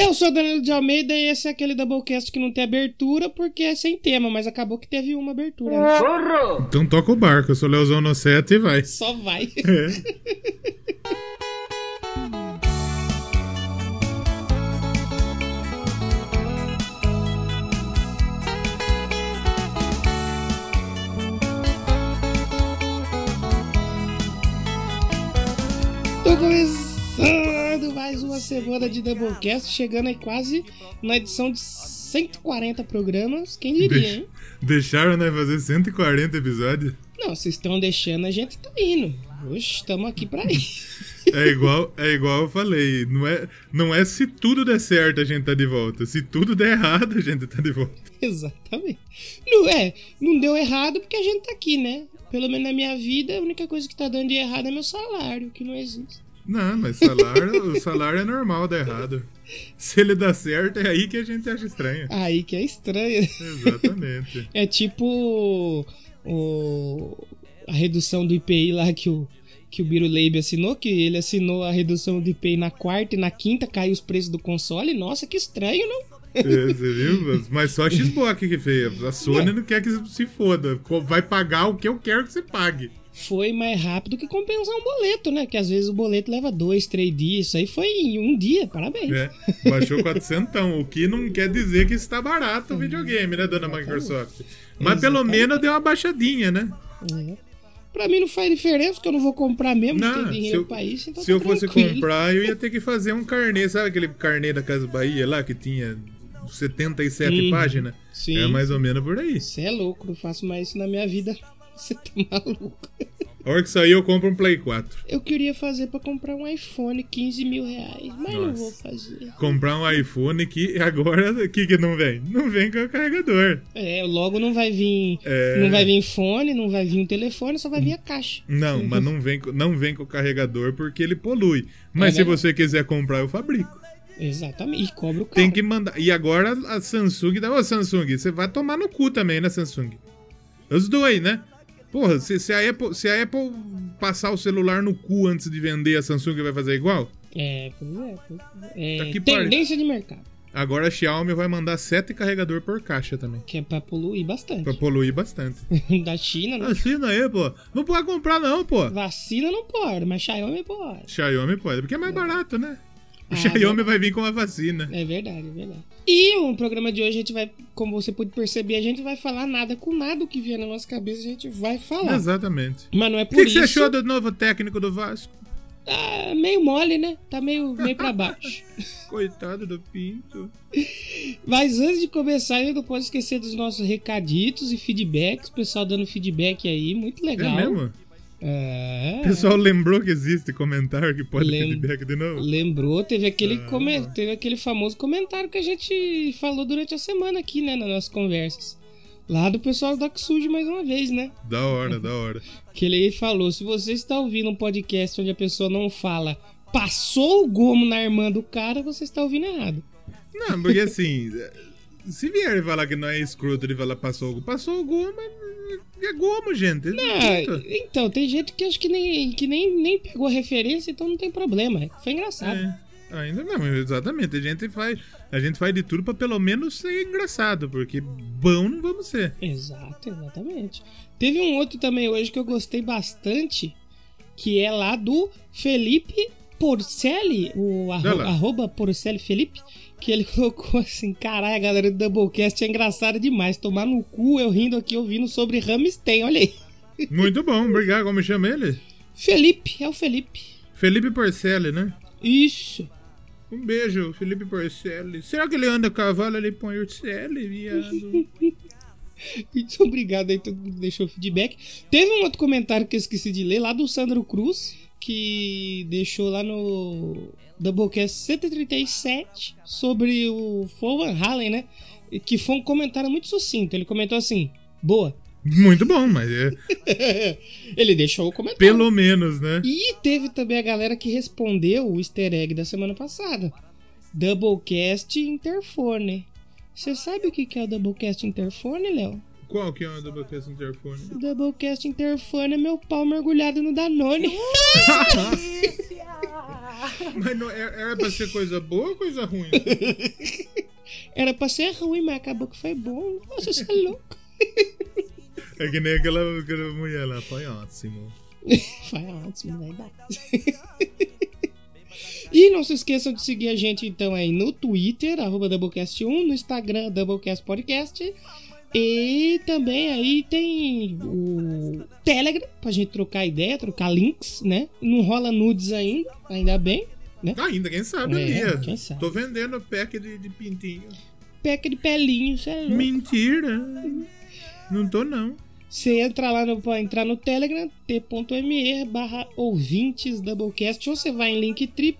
Eu sou o Danilo de Almeida e esse é aquele Doublecast que não tem abertura porque é sem tema, mas acabou que teve uma abertura. né? Então toca o barco, eu sou o Leozão no 7 e vai. Só vai. É. Tô começando uma semana de Doublecast, chegando aí quase na edição de 140 programas. Quem diria, hein? Deixaram nós fazer 140 episódios? Não, vocês estão deixando, a gente tá indo. Oxe, estamos aqui pra ir. É igual, é igual eu falei, não é, não é se tudo der certo a gente tá de volta. Se tudo der errado, a gente tá de volta. Exatamente. Não é, não deu errado porque a gente tá aqui, né? Pelo menos na minha vida, a única coisa que tá dando de errado é meu salário, que não existe. Não, mas salário, o salário é normal dar errado. Se ele dá certo, é aí que a gente acha estranho. Aí que é estranho. Exatamente. É tipo o, a redução do IPI lá que o, que o Biro Leib assinou, que ele assinou a redução do IPI na quarta e na quinta caiu os preços do console. Nossa, que estranho, não? É, Você viu? Mas só a Xbox que fez. A Sony não quer que se foda. Vai pagar o que eu quero que você pague. Foi mais rápido que compensar um boleto, né? Que às vezes o boleto leva dois, três dias. Isso aí foi em um dia, parabéns. É, baixou 400, o que não quer dizer que está barato o videogame, né, dona Microsoft? Mas pelo Exatamente. menos deu uma baixadinha, né? É. Pra mim não faz diferença, porque eu não vou comprar mesmo, não, tem se dinheiro eu, pra isso, então se eu tá fosse comprar, eu ia ter que fazer um carnê, sabe aquele carnê da Casa Bahia lá que tinha 77 Uhum. páginas? Sim. É mais ou menos por aí. Você é louco, não faço mais isso na minha vida. Você tá maluco. A hora que sair, eu compro um Play 4. Eu queria fazer pra comprar um iPhone 15 mil reais, mas não Nossa. vou fazer. Comprar um iPhone que agora, o que que não vem? Não vem com o carregador. É, logo não vai vir. É. Não vai vir fone, não vai vir um telefone, só vai vir a caixa. Não, mas não vem, com- não vem com o carregador porque ele polui. Mas É se você quiser comprar, eu fabrico. Exatamente. E cobra o carro. Tem que mandar. E agora a Samsung dá. Ô, Samsung, você vai tomar no cu também, né, Samsung? Os dois, né? Porra, se, se a Apple, se a Apple passar o celular no cu antes de vender, a Samsung vai fazer igual? É, pois é. pois é. É, Tá tendência de mercado. Agora a Xiaomi vai mandar sete carregador por caixa também. Que é pra poluir bastante. Pra poluir bastante. da China, né? Assina aí, pô. Não pode comprar, não, pô. Vacina não pode, mas Xiaomi pode. Xiaomi pode, porque é mais barato, né? O Ah, Xiaomi né? vai vir com uma vacina. É verdade, é verdade. E o programa de hoje a gente vai, como você pode perceber, a gente vai falar nada com nada o que vier na nossa cabeça, a gente vai falar. Exatamente. Mas não é O por que, que isso. você achou do novo técnico do Vasco? Tá meio mole, né? Tá meio, meio pra baixo. Coitado do Pinto. Mas antes de começar, eu não posso esquecer dos nossos recaditos e feedbacks. O pessoal dando feedback aí, muito legal. É mesmo? É. O pessoal lembrou que existe comentário que pode Lem- feedback de novo? Lembrou, teve aquele, Ah. come- teve aquele famoso comentário que a gente falou durante a semana aqui, né, nas nossas conversas. Lá do pessoal do Oxud mais uma vez, né? Da hora, da hora. Que ele falou: se você está ouvindo um podcast onde a pessoa não fala passou o gomo na irmã do cara, você está ouvindo errado. Não, porque assim, se vier falar que não é escroto de falar passou o gol, passou o gol, mas é gomo, gente. Ah, Ponto. então, tem gente que acho que nem, que nem, nem pegou a referência, então não tem problema. Foi engraçado. É, ainda não, exatamente. A gente faz, a gente faz de tudo pra pelo menos ser engraçado, porque bom não vamos ser. Exato, exatamente. Teve um outro também hoje que eu gostei bastante, que é lá do Felipe Porcelli, o arro arroba Porcelli Felipe, que ele colocou assim, caralho, a galera do Doublecast é engraçada demais, tomar no cu eu rindo aqui ouvindo sobre Ramstein, olha aí. Muito bom, obrigado. Como chama ele? Felipe, é o Felipe. Felipe Porcelli, né? Isso. Um beijo, Felipe Porcelli. Será que ele anda a cavalo ali Porcelli, viado? Muito obrigado aí, todo mundo deixou feedback. Teve um outro comentário que eu esqueci de ler, lá do Sandro Cruz, que deixou lá no Doublecast 137 sobre o Paul Van Halen, né? Que foi um comentário muito sucinto. Ele comentou assim: boa. Muito bom, mas é Ele deixou o comentário. pelo menos, né? E teve também a galera que respondeu o easter egg da semana passada. Doublecast Interfone. Você sabe o que que é o Doublecast Interfone, Léo? Qual que é o Doublecast Interfone? Doublecast Interfone é meu pau mergulhado no Danone. Mas não, era, era pra ser coisa boa ou coisa ruim? Era pra ser ruim, mas acabou que foi bom. Nossa, você é louco. É que nem aquela, aquela mulher lá, foi ótimo. Foi ótimo, verdade. E não se esqueçam de seguir a gente então aí no Twitter, arroba Doublecast1, no Instagram, Doublecast Podcast. E também aí tem o Telegram, pra gente trocar ideia, trocar links, né? Não rola nudes ainda, ainda bem, né? Ainda, quem sabe É, ali. quem sabe. Tô vendendo pack de, de pintinho. Peca de pelinho, cê é. Mentira. Não tô, não. Você entra lá no, pra entrar no Telegram, t.me barra ouvintes Doublecast, ou você vai em linktree,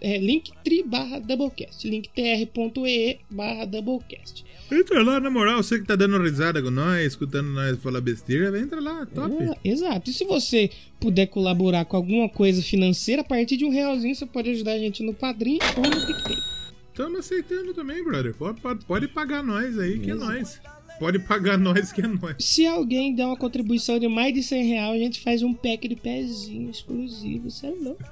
é, linktree barra Doublecast, linktr.ee barra Doublecast. Entra lá, na moral, você que tá dando risada com nós, escutando nós falar besteira, entra lá, top. É, exato. E se você puder colaborar com alguma coisa financeira, a partir de um realzinho você pode ajudar a gente no Padrim ou no PicPay. Tamo aceitando também, brother. Pode, pode, pode pagar nós aí, que é nós. Pode pagar nós, que é nós. Se alguém der uma contribuição de mais de 100 reais, a gente faz um pack de pezinho exclusivo, você é louco.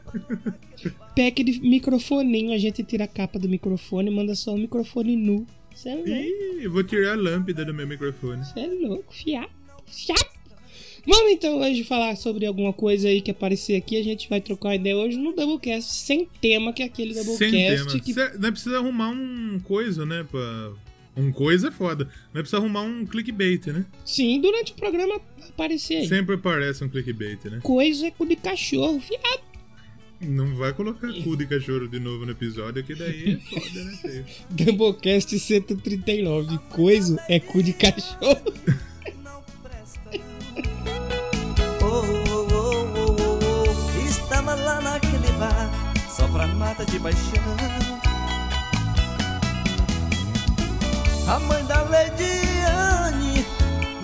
pack de microfoninho, a gente tira a capa do microfone e manda só o microfone nu. Você é louco, Ih, eu vou tirar a lâmpada do meu microfone. você é louco, fiapo, fiapo. Vamos então hoje falar sobre alguma coisa aí que aparecer aqui. A gente vai trocar uma ideia hoje no Doublecast sem tema, que é aquele Sem Doublecast tema. que Cê, nós precisa arrumar um coisa, né? Pra... Um coisa é foda. Nós precisa arrumar um clickbait, né? Sim, durante o programa aparecer aí. Sempre aparece um clickbait, né? Coisa é de cachorro, fiado. Não vai colocar cu de cachorro de novo no episódio, que daí é foda, né, feio? Doublecast 139. Coisa é cu de cachorro. Oh, oh, oh, oh, oh, oh. Estava lá naquele bar, só pra mata de paixão. A mãe da Lediane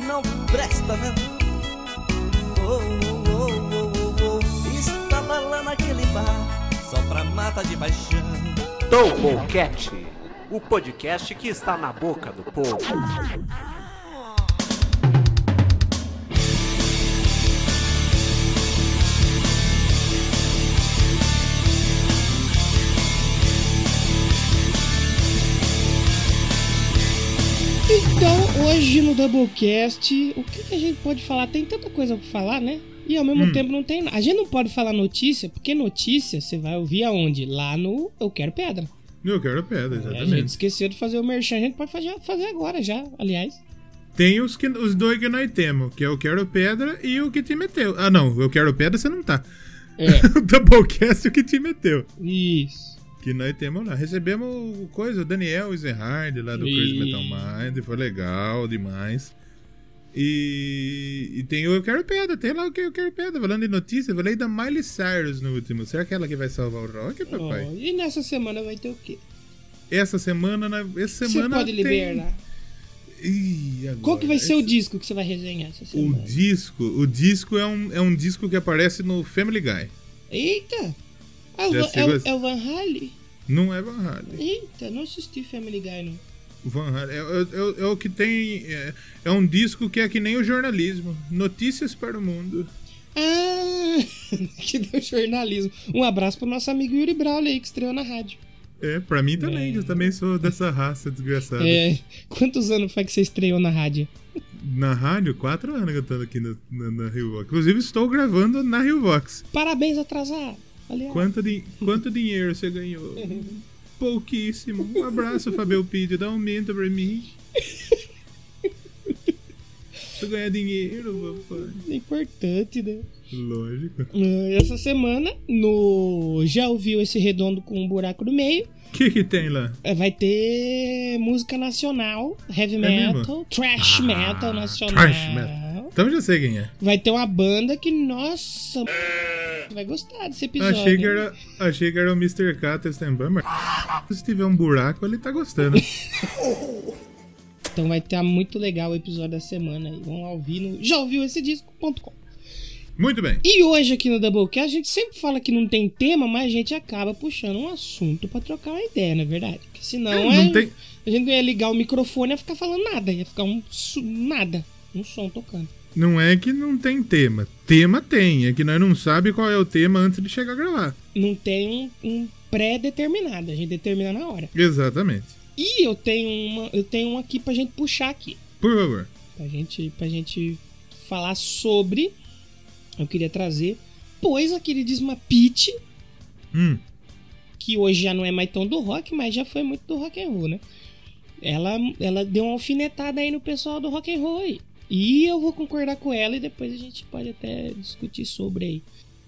não presta, não. Oh, oh, oh. Estava lá naquele bar, só pra mata de paixão. Doublecat, o podcast que está na boca do povo. Então, hoje no Doublecast, o que, que a gente pode falar? Tem tanta coisa pra falar, né? E ao mesmo tempo não tem nada. A gente não pode falar notícia, porque notícia você vai ouvir aonde? Lá no Eu Quero Pedra. Eu quero pedra, É, a gente exatamente. esqueceu de fazer o merchan, a gente pode fazer, fazer agora já, aliás. Tem os, que, os dois que nós temos, que é o Quero Pedra e o que te meteu. Ah, não, eu Quero Pedra você não tá. É, o Doublecast é o que te meteu. isso. Que nós temos lá. Recebemos coisa, o Daniel Ezerhard lá do Crazy E- Metal Mind, foi legal demais. E, e tem o Eu Quero Pedra, tem lá o que Eu Quero Pedra. Falando de notícia, falei da Miley Cyrus no último. Será que é ela que vai salvar o rock, papai? Ó, e nessa semana vai ter o quê? Essa semana, na- essa Você semana pode tem... liberar. Ih, agora, Qual que vai ser o esse- disco que você vai resenhar essa O semana? disco, o disco é um, é um disco que aparece no Family Guy. Eita! É o, Van, é, o, você. é o Van Halen? Não é Van Halen. Eita, não assisti Family Guy, não. O Van Halen é, é- é- é o que tem. É, é um disco que é que nem o jornalismo. Notícias para o mundo. Ah, que deu jornalismo. Um abraço pro nosso amigo Yuri Brawley aí, que estreou na rádio. É, pra mim também. É. Eu também sou dessa raça desgraçada. É, quantos anos faz que você estreou na rádio? Na rádio, quatro anos que eu tô aqui na, na, na Rio Vox. Inclusive, estou gravando na Rio Vox. Parabéns, atrasado. Aliás, Quanto, di- quanto dinheiro você ganhou? Pouquíssimo. Um abraço, Fabio Pidio. Dá um aumento pra mim. Se eu ganhar dinheiro, papai. é importante, né? Lógico. Ah, Essa semana, no Já ouviu esse redondo com um buraco no meio? O que que tem lá? Eh, Vai ter música nacional, heavy mesmo? metal, trash metal nacional. Trash metal. Então já sei quem é. Vai ter uma banda que, nossa, vai gostar desse episódio. Achei que, era, achei que era o Mr. K testando, se tiver um buraco, ele tá gostando. Então vai estar muito legal o episódio da semana aí. Vão ouvir no já ouviu esse disco.com. Muito bem. E hoje aqui no Doublecast a gente sempre fala que não tem tema, mas a gente acaba puxando um assunto pra trocar uma ideia, não é verdade? Porque senão É, é, tem- a gente não ia ligar o microfone e ia ficar falando nada, ia ficar um nada, um som tocando. Não é que não tem tema. Tema tem, é que nós não sabe qual é o tema antes de chegar a gravar. Não tem um, pré-determinado, a gente determina na hora. Exatamente. E eu tenho uma, eu tenho um aqui pra gente puxar aqui. Por favor. Pra gente, pra gente falar sobre. Eu queria trazer, pois a queridíssima Peach, Hum. que hoje já não é mais tão do rock, mas já foi muito do rock and roll, né? Ela, ela deu uma alfinetada aí no pessoal do rock and roll aí. E eu vou concordar com ela e depois a gente pode até discutir sobre aí.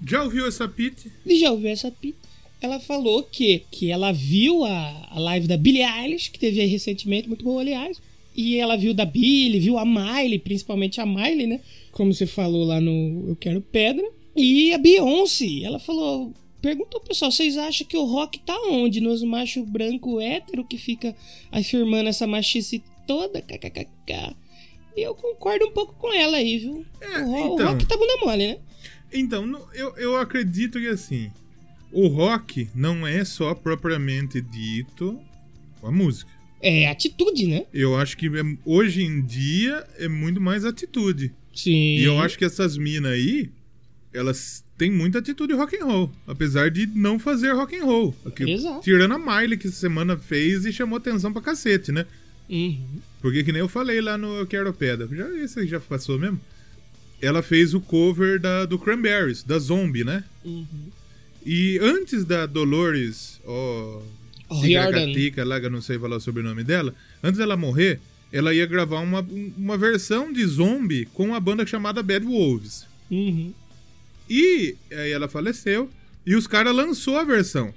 Já ouviu essa Pete? E já ouviu essa Pete? Ela falou que, que ela viu a, a live da Billie Eilish, que teve aí recentemente, muito boa, aliás. E ela viu da Billie, viu a Miley, principalmente a Miley, né? Como você falou lá no Eu Quero Pedra. E a Beyoncé, ela falou. Perguntou pessoal, vocês acham que o rock tá onde? Nos macho branco hétero que fica afirmando essa machice toda? KKKK. E eu concordo um pouco com ela aí, viu? É, o, ro- o então. rock tá bunda mole, né? Então, eu, eu acredito que assim, o rock não é só propriamente dito a música. É atitude, né? Eu acho que é- hoje em dia é muito mais atitude. Sim. E eu acho que essas minas aí, elas têm muita atitude rock and roll, apesar de não fazer rock and roll. Aqui- Exato. Tirando a Miley que essa semana fez e chamou atenção pra cacete, né? Uhum. Porque que nem eu falei lá no Eu Quero Pedra. Já, esse aí já passou mesmo? Ela fez o cover da, do Cranberries, da Zombie, né? Uhum. E antes da Dolores, ó. Oh, Riordan. Tica, lá, que eu não sei falar o sobrenome dela. Antes dela morrer, ela ia gravar uma, uma versão de Zombie com uma banda chamada Bad Wolves. Uhum. E aí ela faleceu e os caras lançou a versão.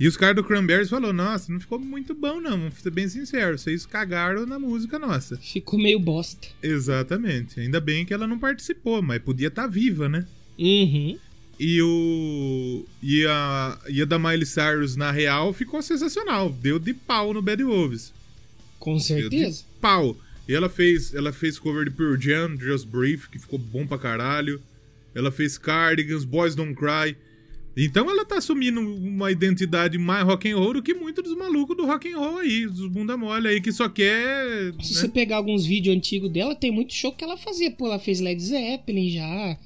E os caras do Cranberries falou: "Nossa, não ficou muito bom não, vamos ser bem sincero, vocês cagaram na música nossa". Ficou meio bosta. Exatamente. Ainda bem que ela não participou, mas podia estar viva, né? Uhum. E o e a e a da Miley Cyrus na real ficou sensacional, deu de pau no Bad Wolves. Com Deu certeza. de pau. E ela fez, ela fez cover de Pearl Jam, Just Brief, que ficou bom pra caralho. Ela fez Cardigans, Boys Don't Cry. Então ela tá assumindo uma identidade mais rock and roll do que muitos dos malucos do rock and roll aí, dos bunda mole aí, que só quer... Se né? você pegar alguns vídeos antigos dela, tem muito show que ela fazia. Pô, ela fez Led Zeppelin já.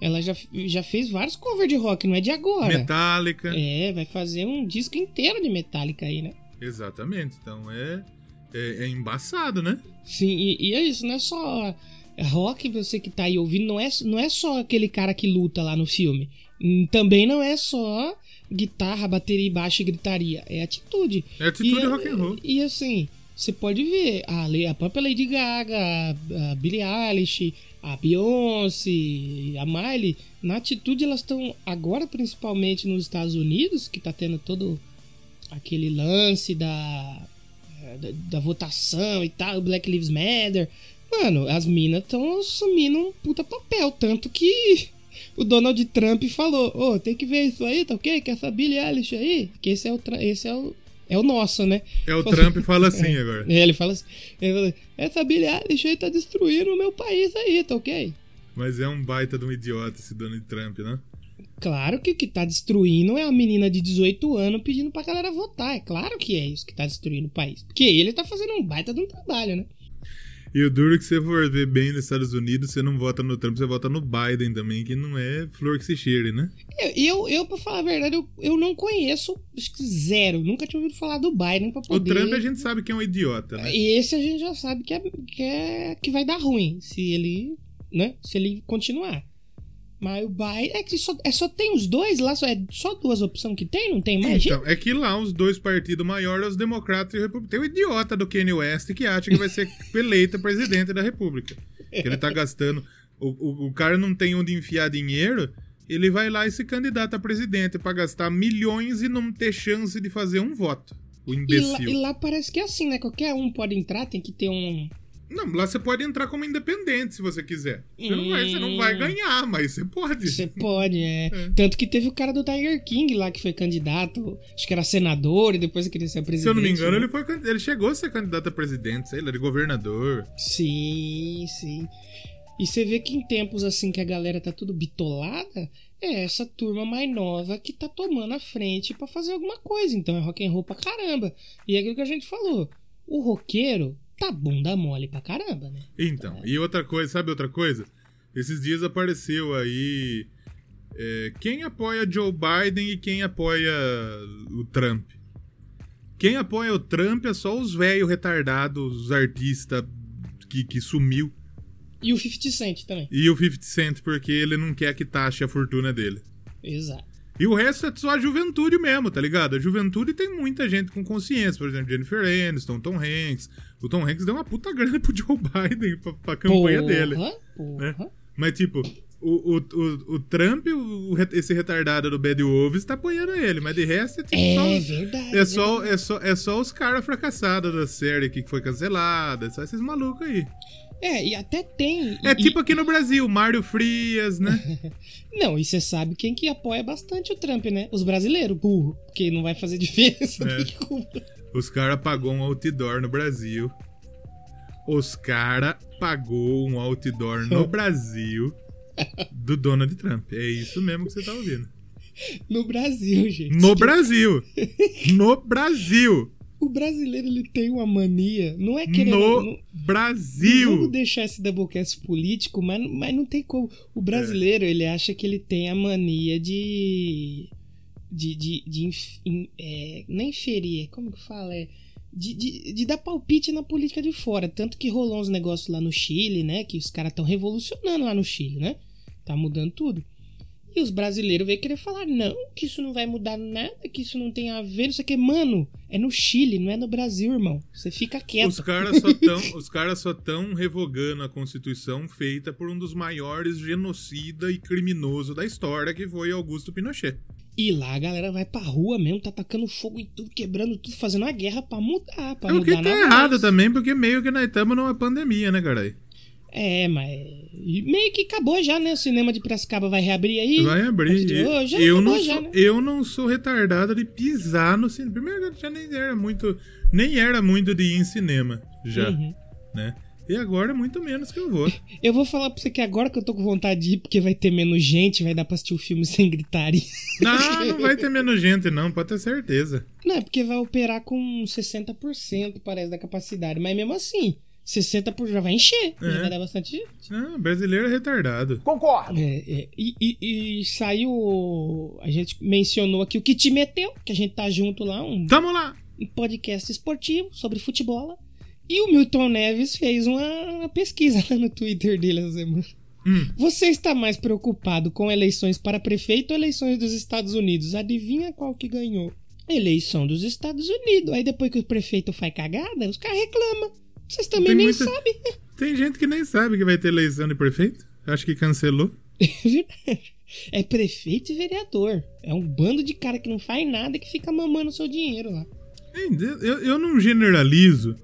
Ela já, já fez vários covers de rock, não é de agora. Metallica. É, vai fazer um disco inteiro de Metallica aí, né? Exatamente. Então é, é, é embaçado, né? Sim, e, e é isso, não é só rock, você que tá aí ouvindo, não é, não é só aquele cara que luta lá no filme. Hum, Também não é só guitarra, bateria, baixo e gritaria. É atitude. É atitude e, rock and roll. E assim, você pode ver a, a própria Lady Gaga, a, a Billie Eilish, a Beyoncé, a Miley, na atitude elas estão agora principalmente nos Estados Unidos, que tá tendo todo aquele lance da, da, da votação e tal, Black Lives Matter. Mano, as minas estão assumindo um puta papel, tanto que o Donald Trump falou, ô, tem que ver isso aí, tá ok? Que essa Billie Eilish aí, que esse é o, esse é o, é o nosso, né? É o Trump fala assim agora. É, ele fala assim, ele fala, essa Billie Eilish aí tá destruindo o meu país aí, tá ok? Mas é um baita de um idiota esse Donald Trump, né? Claro que o que tá destruindo é a menina de 18 anos pedindo pra galera votar. É claro que é isso que tá destruindo o país. Porque ele tá fazendo um baita de um trabalho, né? E o duro é que você for ver bem nos Estados Unidos, você não vota no Trump, você vota no Biden também, que não é flor que se cheire, né? Eu, eu, eu pra falar a verdade, eu, eu não conheço, acho que zero. Nunca tinha ouvido falar do Biden pra O poder... Trump a gente sabe que é um idiota, né? E esse a gente já sabe que, é, que, é, que vai dar ruim se ele, né? Se ele continuar. Mas o Biden. É que só, é, só tem os dois lá, só, é só duas opções que tem, não tem mais gente? Então, é que lá os dois partidos maiores, os democratas e o republicano. Tem o idiota do Kanye West que acha que vai ser eleito presidente da república. Que ele tá gastando. O, o, o cara não tem onde enfiar dinheiro, ele vai lá e se candidata a presidente pra gastar milhões e não ter chance de fazer um voto. O E lá, imbecil. e lá parece que é assim, né? Qualquer um pode entrar, tem que ter um. Não, lá você pode entrar como independente se você quiser. Você, não, vai, você não vai ganhar, mas você pode. Você pode, é. É. Tanto que teve o cara do Tiger King lá que foi candidato, acho que era senador e depois queria ser presidente. Se eu não me engano, né? ele, foi, ele chegou a ser candidato a presidente, sei lá, de governador. Sim, sim. E você vê que em tempos assim que a galera tá tudo bitolada, é essa turma mais nova que tá tomando a frente pra fazer alguma coisa. Então é rock and roll pra caramba. E é aquilo que a gente falou. O roqueiro, tá bunda mole pra caramba, né? Então, e outra coisa, sabe outra coisa? Esses dias apareceu aí é, quem apoia Joe Biden e quem apoia o Trump. Quem apoia o Trump é só os velhos retardados, os artistas que, que sumiu. E o 50 Cent também. E o 50 Cent, porque ele não quer que taxe a fortuna dele. Exato. E o resto é só a juventude mesmo, tá ligado? A juventude tem muita gente com consciência. Por exemplo, Jennifer Aniston, Tom Hanks. O Tom Hanks deu uma puta grana pro Joe Biden pra, pra campanha porra, dele. Porra. Né? Mas, tipo, o, o, o, o Trump, o, esse retardado do Bad Wolves, tá apoiando ele. Mas de resto é tipo É só, verdade. é só, verdade. é só, é só os caras fracassados da série aqui que foi cancelada. É só esses malucos aí. É, e até tem. É e- tipo aqui no Brasil, Mário Frias, né? Não, e você sabe quem que apoia bastante o Trump, né? Os brasileiros, burro. Porque não vai fazer diferença É. nenhuma. Os caras pagou um outdoor no Brasil. Os caras pagou um outdoor no Brasil do Donald Trump. É isso mesmo que você tá ouvindo. No Brasil, gente. No Brasil. No Brasil. O brasileiro, ele tem uma mania. Não é querendo. No não- vamos Brasil. deixar esse Doublecast político, mas, mas não tem como. O É. brasileiro, ele acha que ele tem a mania de. de. de, de inf- in- é, não é inferir, como que fala? É, de, de, de dar palpite na política de fora. Tanto que rolou uns negócios lá no Chile, né? Que os caras estão revolucionando lá no Chile, né? Tá mudando tudo. E os brasileiros veio querer falar, não, que isso não vai mudar nada, que isso não tem a ver, isso aqui. Mano, é no Chile, não é no Brasil, irmão. Você fica quieto. Os caras só tão, os caras só tão revogando a Constituição feita por um dos maiores genocida e criminoso da história, que foi Augusto Pinochet. E lá a galera vai pra rua mesmo, tá tacando fogo em tudo, quebrando tudo, fazendo uma guerra pra mudar, pra É o mudar que tá errado voz. também, porque meio que nós estamos numa pandemia, né, caralho? É, mas meio que acabou já, né? O cinema de Piracicaba vai reabrir aí. Vai abrir. de hoje, eu, não já, sou, né? eu não sou retardado de pisar no cinema. Primeiro já nem era muito. Nem era muito de ir em cinema. Já, Uhum. né? E agora muito menos que eu vou. Eu vou falar pra você que agora que eu tô com vontade de ir, porque vai ter menos gente, vai dar pra assistir o filme sem gritaria. Não, não vai ter menos gente, não, pode ter certeza. Não, é porque vai operar com 60%, parece, da capacidade. Mas mesmo assim, 60% já vai encher. Já É. vai dar bastante gente. Não, brasileiro é retardado. Concordo. É, é, e, e- e saiu. A gente mencionou aqui o que te meteu, que a gente tá junto lá, um, Tamo lá! um podcast esportivo sobre futebol. E o Milton Neves fez uma, uma pesquisa lá no Twitter dele essa semana. Hum. Você está mais preocupado com eleições para prefeito ou eleições dos Estados Unidos? Adivinha qual que ganhou? Eleição dos Estados Unidos. Aí depois que o prefeito faz cagada, os caras reclamam. Vocês também Tem nem muita- sabem. Tem gente que nem sabe que vai ter eleição de prefeito. Acho que cancelou. É verdade. É prefeito e vereador. É um bando de cara que não faz nada e que fica mamando seu dinheiro lá. Eu, eu não generalizo,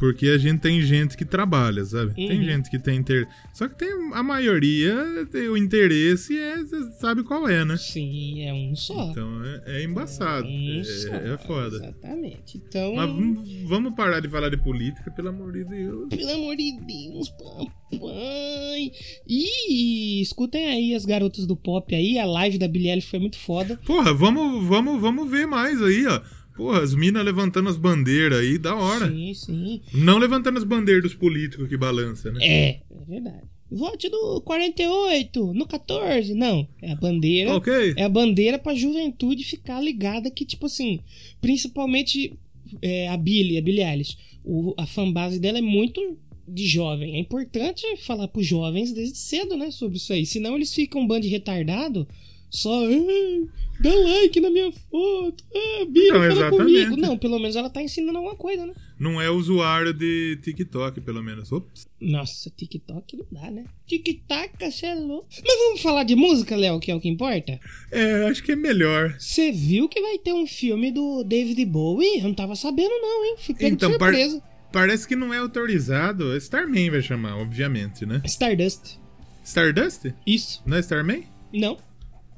porque a gente tem gente que trabalha, sabe? Tem Uhum. gente que tem inter... Só que tem a maioria, tem o interesse é, você sabe qual é, né? Sim, é um só. Então é, é embaçado. um É, só. é foda. Exatamente. Então, Mas vamos, vamos parar de falar de política, pelo amor de Deus. pelo amor de Deus, papai. E escutem aí as garotas do pop aí. A live da Billie Eilish foi muito foda. Porra, vamos, vamos, vamos ver mais aí, ó. Porra, as minas levantando as bandeiras aí, da hora. Sim, sim. Não levantando as bandeiras dos políticos que balança, né? É, é verdade. Vote no 48, no 14. Não, é a bandeira. Ok. É a bandeira pra juventude ficar ligada que, tipo assim, principalmente é, a Billie, a Billie Eilish, o, a fanbase dela é muito de jovem. É importante falar pros jovens desde cedo, né, sobre isso aí. Senão eles ficam um bando de retardado, só, "Ai, dá like na minha foto, ah, Billie, Então, fala exatamente. comigo. Não, pelo menos ela tá ensinando alguma coisa, né? Não é usuário de TikTok, pelo menos. Ops. Nossa, TikTok não dá, né? TikTok, você é louco. Mas vamos falar de música, Léo, que é o que importa? É, acho que é melhor. Você viu que vai ter um filme do David Bowie? Eu não tava sabendo, não, hein? Fui pego Então, de par- surpresa. Parece que não é autorizado. Starman vai chamar, obviamente, né? Stardust. Stardust? Isso. Não é Starman? Não,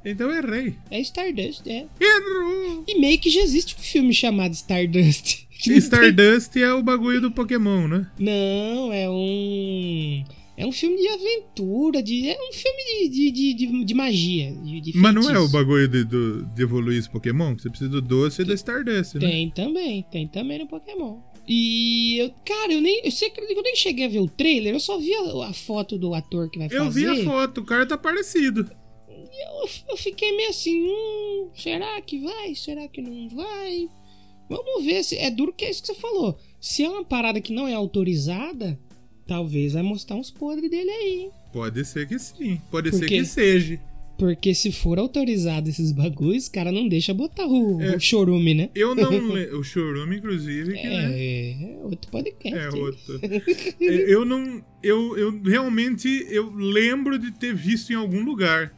Então eu errei. é Stardust, é. Errou! E meio que já existe um filme chamado Stardust. Stardust é o bagulho do Pokémon, né? Não, é um. É um filme de aventura, de. É um filme de, de, de, de- magia. De, Mas não é o bagulho de, do- de evoluir esse Pokémon? Você precisa do doce e do Stardust, né? Tem também, tem também no Pokémon. E eu, cara, eu nem. Acredita que eu nem cheguei a ver o trailer? Eu só vi a, a foto do ator que vai Eu fazer. vi a foto, o cara tá parecido. Eu, eu fiquei meio assim, hum, será que vai? Será que não vai? Vamos ver se. É duro que é isso que você falou. Se é uma parada que não é autorizada, talvez vai mostrar uns podres dele aí. Pode ser que sim, pode Por ser que seja. Porque se for autorizado esses bagulhos, cara não deixa botar o, É. o chorume, né? Eu não. o Chorume, inclusive, que né? É, é outro podcast. É outro. É, eu não. Eu, eu realmente eu lembro de ter visto em algum lugar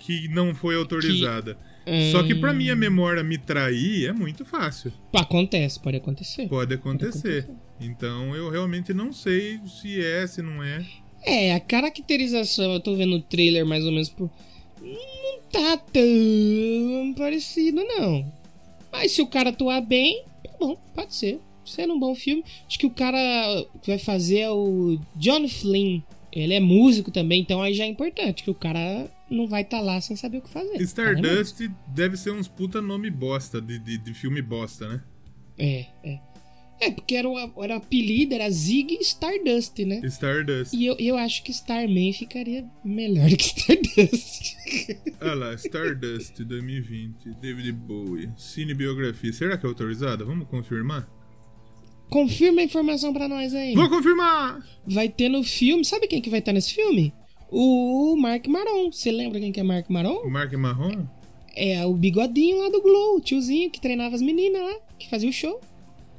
que não foi autorizada. Só que pra Hum, minha memória me trair é muito fácil. Acontece, pode acontecer. Pode acontecer. acontecer. Então eu realmente não sei se é, se não é. É, a caracterização, eu tô vendo o trailer mais ou menos por. Não tá tão parecido, não. Mas se o cara atuar bem, tá bom, pode ser. Sendo um bom filme. Acho que o cara que vai fazer é o John Flynn. Ele é músico também, então aí já é importante, que o cara não vai estar lá sem saber o que fazer. Stardust deve ser uns puta nome bosta, de, de, de filme bosta, né? É, é. É, porque era o, era apelido, era Zig Stardust, né? Stardust. E eu, eu acho que Starman ficaria melhor que Stardust. Olha lá, Stardust 2020, David Bowie, cinebiografia. Será que é autorizada? Vamos confirmar? Confirma a informação pra nós aí. Vou confirmar! Vai ter no filme. Sabe quem que vai estar nesse filme? O Mark Maron. Você lembra quem que é Mark O Maron? Mark Marron? É o bigodinho lá do Glow, o tiozinho que treinava as meninas lá, que fazia o show.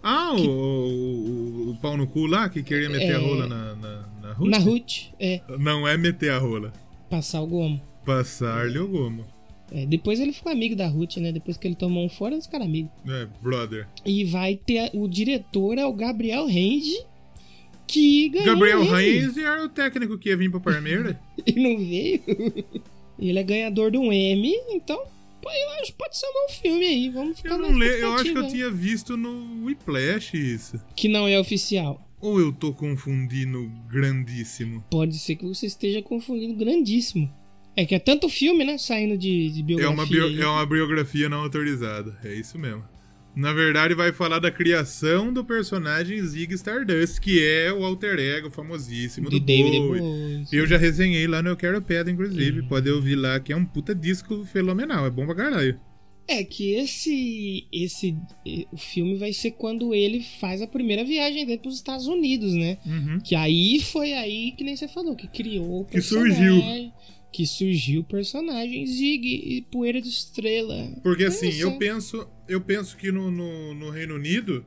Ah, o, o, o- o pau no cu lá que queria meter É. a rola na, na, na Ruth? Na Ruth, é, Não é meter a rola. passar o gomo. Passar-lhe o gomo. É, depois ele ficou amigo da Ruth, né? Depois que ele tomou um fora, eles ficaram amigos. É, brother. E vai ter. O diretor é o Gabriel Range, que ganhou. Gabriel. Reis era o técnico que ia vir pra Parmeira. E não veio. Ele é ganhador de um M, então. Eu acho que pode ser um bom filme aí. Vamos ficar Eu não lembro, eu acho que eu tinha visto no Whiplash isso. Que não é oficial. Ou eu tô confundindo grandíssimo? Pode ser que você esteja confundindo grandíssimo. É que é tanto filme, né? Saindo de, de É biografia. uma, bio- é uma biografia não autorizada. É isso mesmo. Na verdade, vai falar da criação do personagem Zig Stardust, que é o alter ego famosíssimo de do David Bowie. Eu já resenhei lá no Eu Quero Pedra, inclusive. Pode ouvir lá, que é um puta disco fenomenal. É bom pra caralho. É que esse esse o filme vai ser quando ele faz a primeira viagem dele pros Estados Unidos, né? Uhum. Que aí foi aí que nem você falou que criou o Que personagem, surgiu. Que surgiu o personagem Zig e Poeira de Estrela. Porque assim, eu penso, eu penso que no, no, no Reino Unido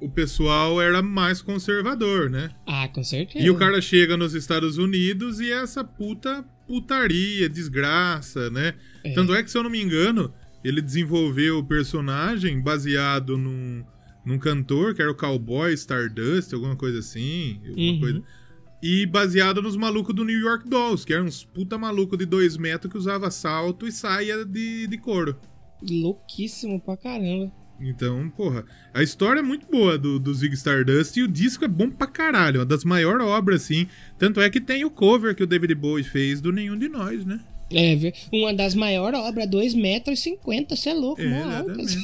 o pessoal era mais conservador, né? Ah, com certeza. E o cara chega nos Estados Unidos e é essa puta putaria, desgraça, né? É. Tanto é que, se eu não me engano, ele desenvolveu o personagem baseado num, num cantor que era o Cowboy Stardust, alguma coisa assim. Alguma Uhum. coisa. E baseado nos malucos do New York Dolls, que eram uns puta maluco de dois metros que usava salto e saia de, de couro. Louquíssimo pra caramba. Então, porra, a história é muito boa do, do Zig Stardust e o disco é bom pra caralho, uma das maiores obras, assim. Tanto é que tem o cover que o David Bowie fez do Nenhum de Nós, né? É, uma das maiores obras, 2,50 metros, você é louco, É, exatamente.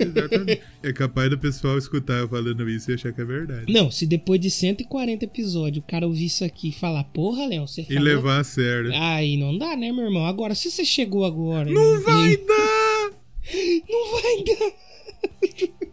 exatamente. É capaz do pessoal escutar eu falando isso e achar que é verdade. Não, se depois de 140 episódios o cara ouvir isso aqui e falar, porra, Léo, você E falou... levar a sério. Aí não dá, né, meu irmão? Agora, se você chegou agora... Não e- vai dar! Não vai dar!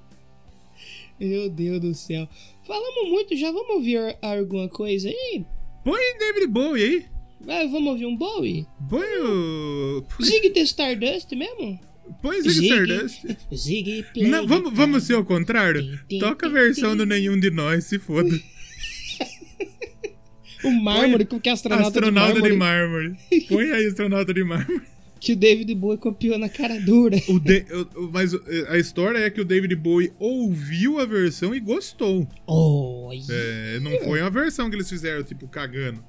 Meu Deus do céu. Falamos muito, já vamos ouvir alguma coisa aí? Põe David Bowie aí. Vai, vamos ouvir um Bowie? Põe o. Zig the Stardust mesmo? Põe Zig Stardust. Zig play Não, vamos, vamos ser ao contrário? Toca a versão do Nenhum de Nós, se foda. O mármore, que é astronauta, Astronauta de de mármore. mármore. Põe aí, astronauta de mármore. Que o David Bowie copiou na cara dura. O o- mas a história é que o David Bowie ouviu a versão e gostou. Oh, É, não foi uma versão que eles fizeram, tipo, cagando.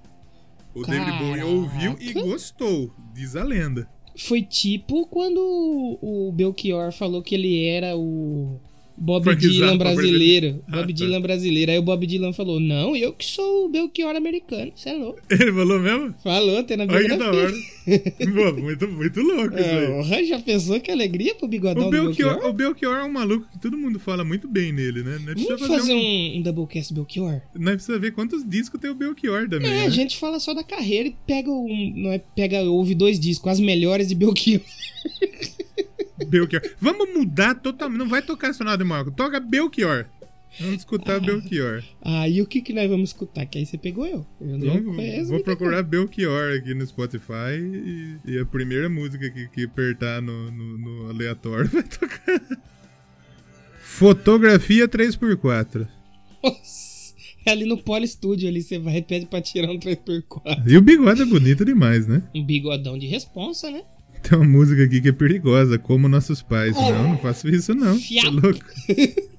O David Bowie ouviu e Caraca. gostou, diz a lenda. Foi tipo quando o Belchior falou que ele era o Bob Frank Dylan Zappa brasileiro. Ah, Bob tá. Dylan brasileiro. Aí o Bob Dylan falou: Não, eu que sou o Belchior americano. Você é louco. Ele falou mesmo? Falou, tem na Olha que da biografia. hora. Pô, muito, muito louco isso aí. É, já pensou que alegria pro bigodão O do Belchior, Belchior? o Belchior é um maluco que todo mundo fala muito bem nele, né? Nós precisa Vamos fazer um, um Doublecast Belchior? Nós precisa ver quantos discos tem o Belchior também, É, né? a gente fala só da carreira e pega um. Não é, pega, ouve dois discos, as melhores de Belchior. Belchior. Vamos mudar totalmente. Não vai tocar Sonado de Marco. Toca Belchior. Vamos escutar Belchior. Ah, e o que que nós vamos escutar? Que aí você pegou eu. Eu não Vamos- conheço. vou muita procurar Belchior aqui no Spotify e, e a primeira música que, que apertar no, no- no aleatório vai tocar. Fotografia 3x4. coisa. Nossa, é ali no Poli Studio ali, você vai e pede pra tirar um 3x4. E o bigode é bonito demais, né? Um bigodão de responsa, né? Tem uma música aqui que é perigosa, como nossos pais. Não, não faço isso não. Tá louco?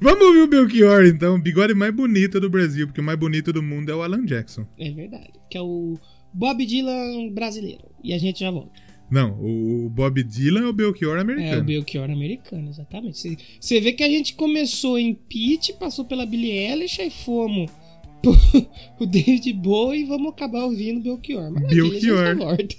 Vamos ouvir o Belchior, então. O bigode mais bonito do Brasil, porque o mais bonito do mundo é o Alan Jackson. É verdade. Que é o Bob Dylan brasileiro. E a gente já volta. Não, o Bob Dylan é o Belchior É, o americano. Belchior americano, exatamente. Você- vê que a gente começou em Pete, passou pela Billie Eilish, aí fomos pro o David Bowie e vamos acabar ouvindo Belchior. Maravilha, a gente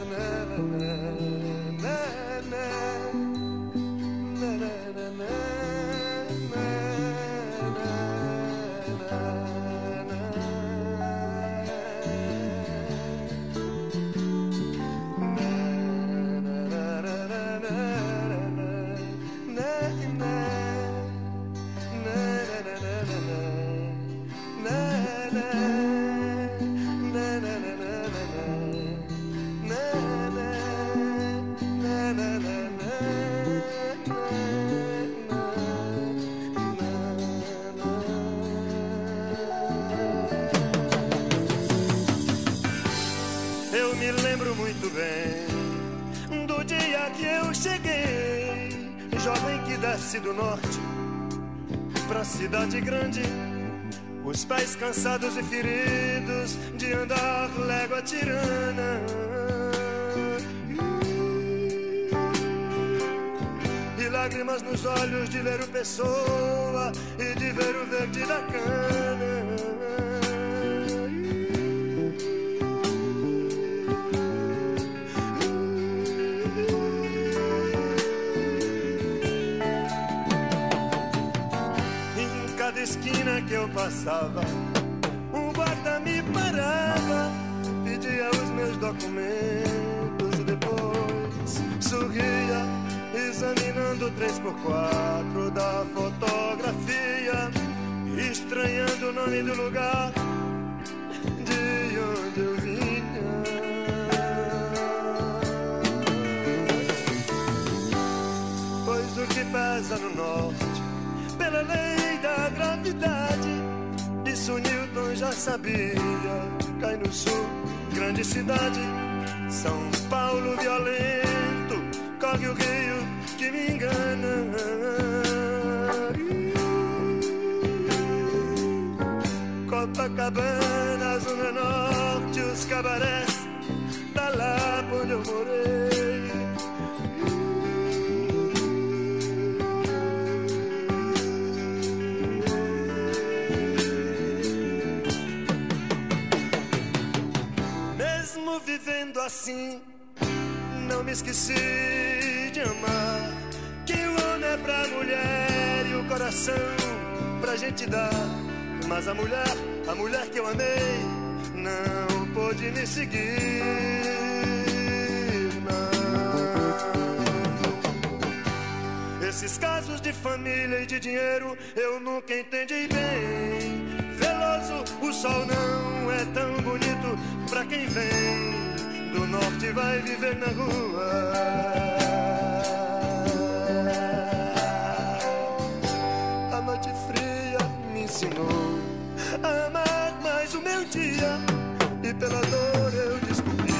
Bem do dia que eu cheguei, jovem que desce do norte pra cidade grande. Os pés cansados e feridos de andar légua tirana. E lágrimas nos olhos de ler o Pessoa e de ver o verde da cana. Que eu passava, um guarda me parava, pedia os meus documentos e depois sorria, examinando o 3x4 da fotografia, estranhando o nome do lugar de onde eu vinha. Pois o que pesa no norte, pela lei da gravidade, isso Newton já sabia. Cai no sul, grande cidade, São Paulo violento, corre o rio que me engana. Copacabana, Zona Norte, os cabarés, tá lá onde eu morei. Vivendo assim, não me esqueci de amar. Que o homem é pra mulher e o coração pra gente dar. Mas a mulher, a mulher que eu amei, não pôde me seguir. Esses casos de família e de dinheiro eu nunca entendi bem. Veloso, o sol não é tão bonito pra quem vem norte vai viver na rua. A noite fria me ensinou a amar mais o meu dia e pela dor eu descobri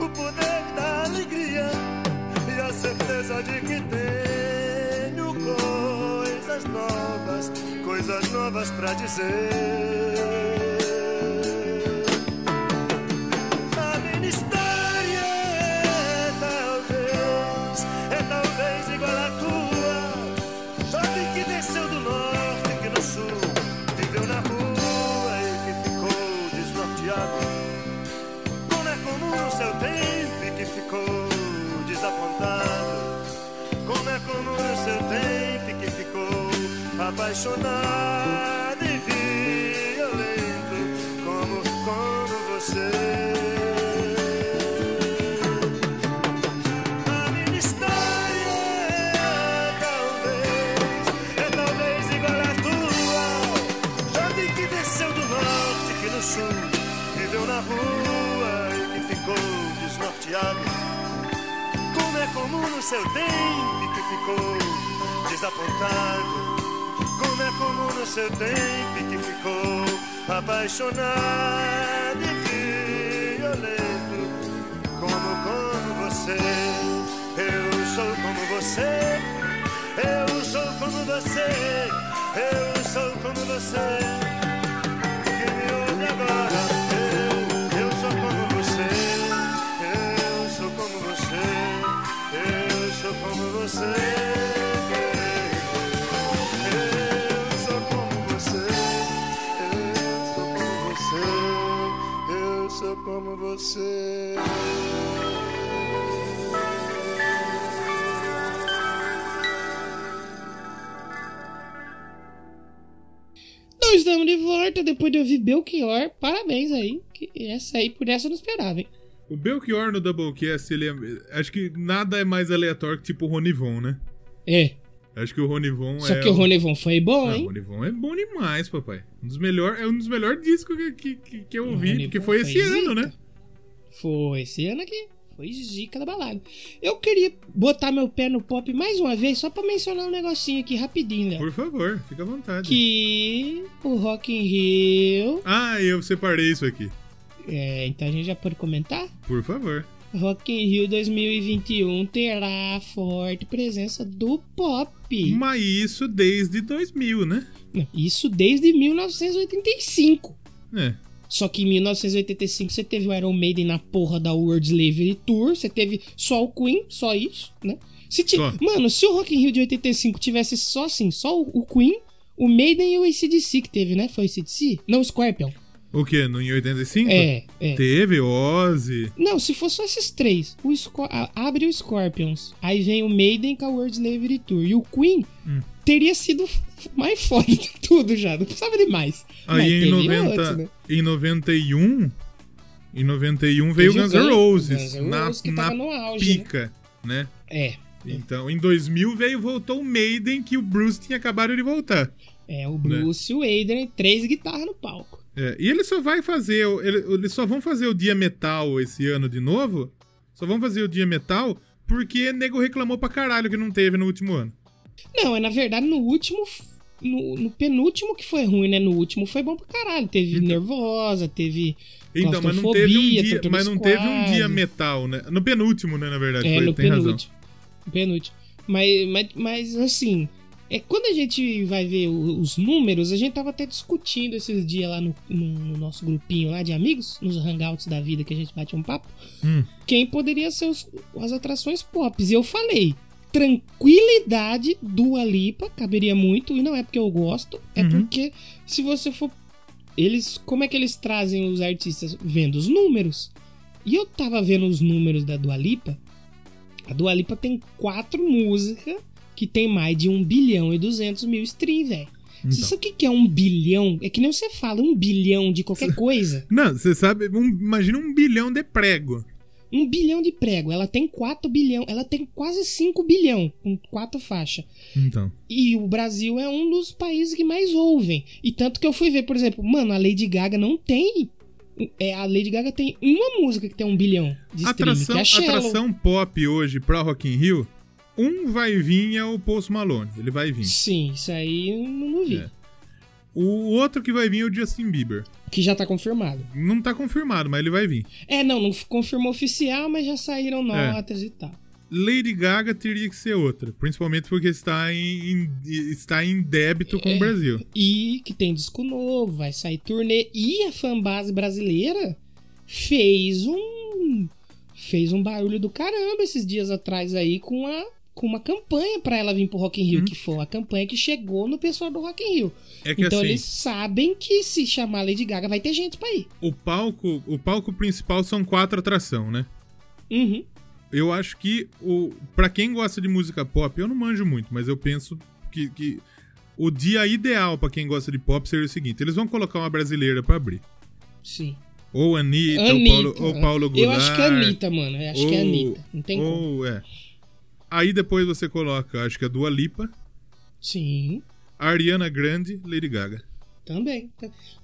o poder da alegria e a certeza de que tenho coisas novas, coisas novas pra dizer. Apaixonado e violento. Como, como você. Viveu na rua e ficou desnorteado. Como é comum no seu tempo que ficou desapontado. Como no seu tempo que ficou apaixonado e violento. Como, como você, eu sou como você. Eu sou como você, eu sou como você. Que me ouve agora, eu sou como você, como você. Então estamos de volta depois de ouvir Belchior. Parabéns aí. Que essa aí, por essa eu não esperava, hein? O Belchior no Doublecast, ele é. Acho que nada é mais aleatório que tipo o Ronivon, né? É. Acho que o Ronivon Só é. que o Ronevon foi bom, Ah, o hein? Ronivon é bom demais, papai. Um dos melhores, é um dos melhores discos que, que, que, que eu O ouvi, Ronivon porque foi esse ano, zica. né? Foi esse ano aqui. Foi zica da balada. Eu queria botar meu pé no pop mais uma vez, só pra mencionar um negocinho aqui rapidinho, Léo. Por favor, fica à vontade. Que o Rock in Rio. Ah, eu separei isso aqui. É, então a gente já pode comentar? Por favor. Rock in Rio 2021 terá forte presença do pop. Mas isso desde 2000, né? Isso desde 1985. É. Só que em 1985 você teve o Iron Maiden na porra da World Slavery Tour, você teve só o Queen, só isso, né? Se ti- Só. Mano, se o Rock in Rio de 85 tivesse só assim, só o o Queen, o Maiden e o ACDC que teve, né? Foi o ACDC? Não, o Scorpion. O quê? No, em 85? É, é. Teve Ozzy. Não, se fosse só esses três, o abre o Scorpions, aí vem o Maiden com a World Slavery Tour e o Queen Hum. teria sido mais foda de tudo já, não precisava de mais. Aí em, teve 90, antes, né? em 91. Em 91 veio Guns N' Roses. Guns na na auge, né? pica, né? É, Então, em 2000 veio voltou o Maiden que o Bruce tinha acabado de voltar. é o Bruce e o Adrian, três guitarras no palco. É, e ele só vai fazer, ele- eles só vão fazer o dia metal esse ano de novo. Só vão fazer o dia metal porque nego reclamou pra caralho que não teve no último ano. Não, é na verdade no último. No, no penúltimo que foi ruim, né? No último foi bom pra caralho. Teve Então- Nervosa, teve. Então, mas não teve um dia, mas não teve um dia metal, né? No penúltimo, né, na verdade, É, foi, no tem razão. penúltimo. No penúltimo. Mas, mas, mas assim. É, quando a gente vai ver o- os números, a gente tava até discutindo esses dias lá no, no- no nosso grupinho lá de amigos, nos hangouts da vida que a gente bate um papo, Hum. quem poderia ser os- as atrações pop. E eu falei, tranquilidade do Alipa caberia muito, e não é porque eu gosto, é Uhum. porque se você for. Eles. Como é que eles trazem os artistas? Vendo os números. E eu tava vendo os números da Dua Lipa. A Dua Lipa tem quatro músicas que tem mais de 1 bilhão e 200 mil streams, velho. Você Então. sabe o que é um bilhão? É que nem você fala, um bilhão de qualquer coisa. Não, você sabe, um- imagina um bilhão de prego. Um bilhão de prego. Ela tem 4 bilhão. Ela tem quase 5 bilhão com quatro faixas. Então. E o Brasil é um dos países que mais ouvem. E tanto que eu fui ver, por exemplo, mano, a Lady Gaga não tem. É, a Lady Gaga tem uma música que tem um bilhão de streaming, Atração, é a Shallow. atração pop hoje pra Rock in Rio, um vai vir é o Post Malone, ele vai vir. Sim, isso aí eu não duvido. É. O outro que vai vir é o Justin Bieber. Que já tá confirmado. Não tá confirmado, mas ele vai vir. É, não, não confirmou oficial, mas já saíram É. notas e tal. Lady Gaga teria que ser outra. Principalmente porque está em, em- está em débito É. com o Brasil. E que tem disco novo, vai sair turnê. E a fanbase brasileira fez um. fez um barulho do caramba esses dias atrás aí com a. Com uma campanha pra ela vir pro Rock in Rio, Hum. que foi a campanha que chegou no pessoal do Rock in Rio. É então assim, eles sabem que se chamar Lady Gaga vai ter gente pra ir. o palco, o palco principal são quatro atrações, né? Uhum. Eu acho que o para quem gosta de música pop, eu não manjo muito, mas eu penso que, que o dia ideal pra quem gosta de pop seria o seguinte: eles vão colocar uma brasileira pra abrir. Sim. Ou Anitta, Anitta. ou Paulo, ou Paulo Goulart. Eu acho que é Anitta, mano. Eu acho que é ou- Anitta. Não tem como. Ou, é. Aí depois você coloca, acho que a Dua Lipa, Sim. Ariana Grande, Lady Gaga. Também.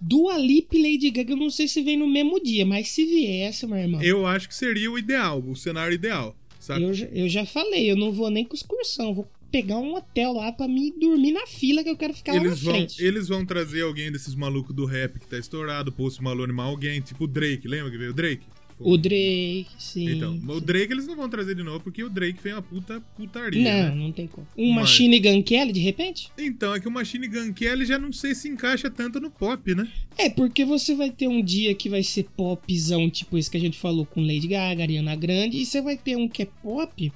Dua Lipa e Lady Gaga, eu não sei se vem no mesmo dia, mas se viesse, meu irmão. Eu acho que seria o ideal, o cenário ideal. Sabe? Eu, já- eu já falei, eu não vou nem com excursão. Vou pegar um hotel lá pra me dormir na fila que eu quero ficar lá na Eles vão, frente. eles vão trazer alguém desses malucos do rap que tá estourado, Post Malone, mas alguém, tipo o Drake, lembra que veio o Drake? O Drake, sim. Então, o Drake eles não vão trazer de novo porque o Drake fez uma puta putaria. Não, né? não tem como. Um Mas- Machine Gun Kelly, de repente? Então, é que o Machine Gun Kelly já não sei se encaixa tanto no pop, né? É, porque você vai ter um dia que vai ser popzão, tipo esse que a gente falou com Lady Gaga, Ariana Grande, e você vai ter um que é pop,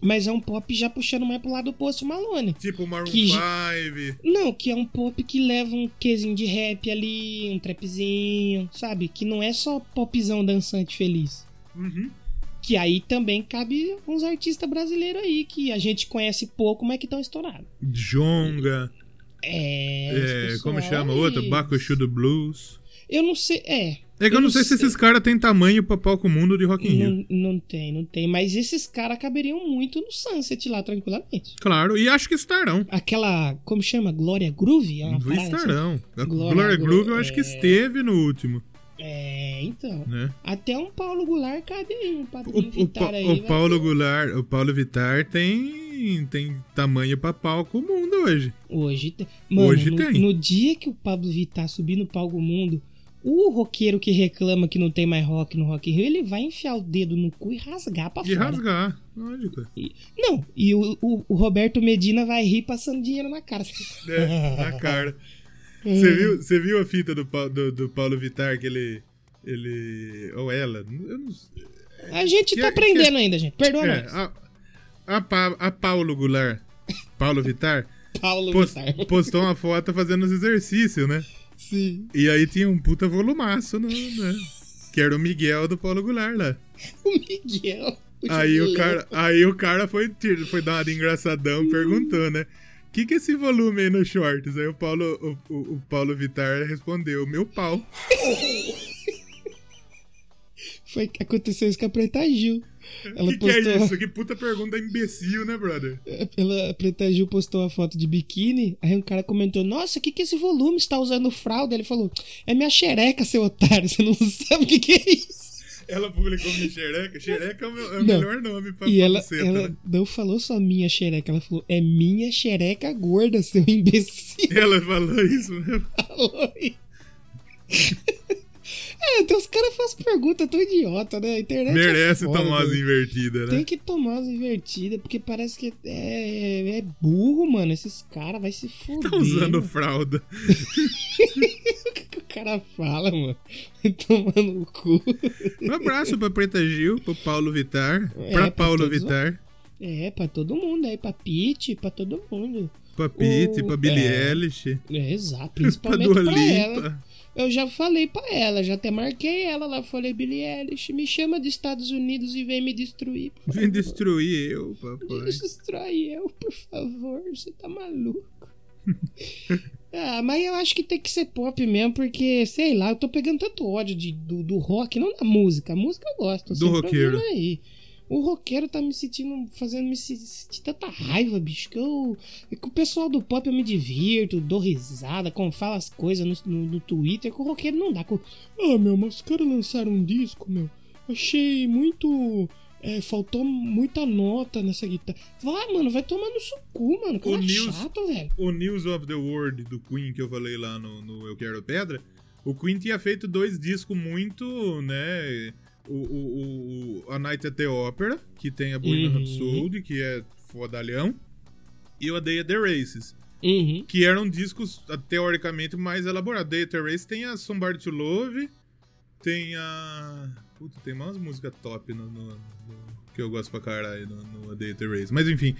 mas é um pop já puxando mais pro lado do Post Malone. Tipo o Maroon Que- 5. Não, que é um pop que leva um quezinho de rap ali, um trapzinho, sabe? Que não é só popzão dançante feliz. Uhum. Que aí também cabe uns artistas brasileiros aí, que a gente conhece pouco, mas que estão estourados. Jonga. É. É, como chama? Outro? Bakushu do Blues. Eu não sei, é. É que eu, não sei, se esses caras têm tamanho pra palco mundo de Rock in Rio. Não, não tem, não tem. Mas esses caras caberiam muito no Sunset lá, tranquilamente. Claro, e acho que estarão. Aquela, como chama? Glória Groove? É assim? Estarão. A Glória Groove eu acho que é. esteve no último, É, então. né? Até um Paulo Goulart cabe aí, um O, Pablo o, Vittar Pa- aí. o vai Paulo Goulart, o Paulo Vittar tem, tem tamanho pra palco mundo hoje. Hoje tem. Mano, Hoje no, tem. no dia que o Pablo Vittar subir no palco mundo, o roqueiro que reclama que não tem mais rock no Rock in Rio, ele vai enfiar o dedo no cu e rasgar pra De fora. rasgar, lógico. E- não, e o, o- o Roberto Medina vai rir passando dinheiro na cara. É, na cara. Você viu, você viu a fita do, do, do Paulo Vittar que ele. Ele. Ou ela? Eu não sei. A gente Que- tá aprendendo ainda, gente. Perdoa É, nós. a, a, Pa- a Paulo Goulart, Paulo Vittar, Paulo pos- Vittar. postou uma foto fazendo os exercícios, né? Sim. E aí tinha um puta volumaço, no, né? Que era o Miguel do Paulo Goulart lá. O Miguel. o Aí o, cara, aí o cara foi, foi dar uma de engraçadão e perguntou, né? O que, que é esse volume aí nos shorts? Aí o Paulo, o, o- o Paulo Vittar respondeu, meu pau. Foi aconteceu isso com a Preta Gil. Ela que, que é postou. isso? Que puta pergunta imbecil, né, brother? Ela, a Preta Gil postou a foto de biquíni. Aí um cara comentou: Nossa, o que, que é esse volume? Você tá usando fralda? Ele falou: É minha xereca, seu otário. Você não sabe o que, que é isso. Ela publicou minha xereca. Xereca é o, meu- é o melhor nome pra E pra ela, buceta, ela né? não falou só minha xereca, ela falou: É minha xereca gorda, seu imbecil. Ela falou isso mesmo. Falou isso. É, então os caras fazem pergunta tão idiota, né? A internet é Merece foda, tomar as velho. invertidas, né? Tem que tomar as invertidas, porque parece que é, é burro, mano. Esses caras vai se fuder. Tá usando mano. fralda. O que, o cara fala, mano? Tomando o cu. Um abraço pra Preta Gil, pro Paulo Vittar, É, pra pra Paulo Vittar, É, pra todo mundo aí, pra Pete, pra todo mundo. pra Pete, O- pra Billie é. Eilish, É, exato, pra principalmente Dua pra, ela. Eu já falei pra ela, já até marquei ela lá. Falei, Billie Eilish, me chama dos Estados Unidos e vem me destruir. por Vem destruir eu, papai. Destrói eu, por favor. Você tá maluco. ah, mas eu acho que tem que ser pop mesmo, porque, sei lá, eu tô pegando tanto ódio de, do, do rock, não da música. A música eu gosto. Do roqueiro. Aí. O roqueiro tá me sentindo, fazendo me se- sentir tanta raiva, bicho, que eu. é que o pessoal do pop eu me divirto, dou risada, como fala as coisas no, no, no Twitter, que o roqueiro não dá. Com... Ah, meu, mas os caras lançaram um disco, meu. Achei muito. É, faltou muita nota nessa guitarra. Vai, mano, vai tomar no seu cu, mano. Cara O News- chato, velho. O News of the World do Queen que eu falei lá no, no Eu Quero Pedra, o Queen tinha feito dois discos muito, né, o, o, o- A Night at the Opera, que tem a Bohemian Uhum. Rhapsody, que é fodalhão. E o A Day at the Races, Uhum. que eram discos ah, teoricamente mais elaborados. Day at the Races tem a Somebody to Love, tem a. Puta, tem umas músicas top no, no- no- que eu gosto pra caralho no, no A Day at the Races. Mas enfim.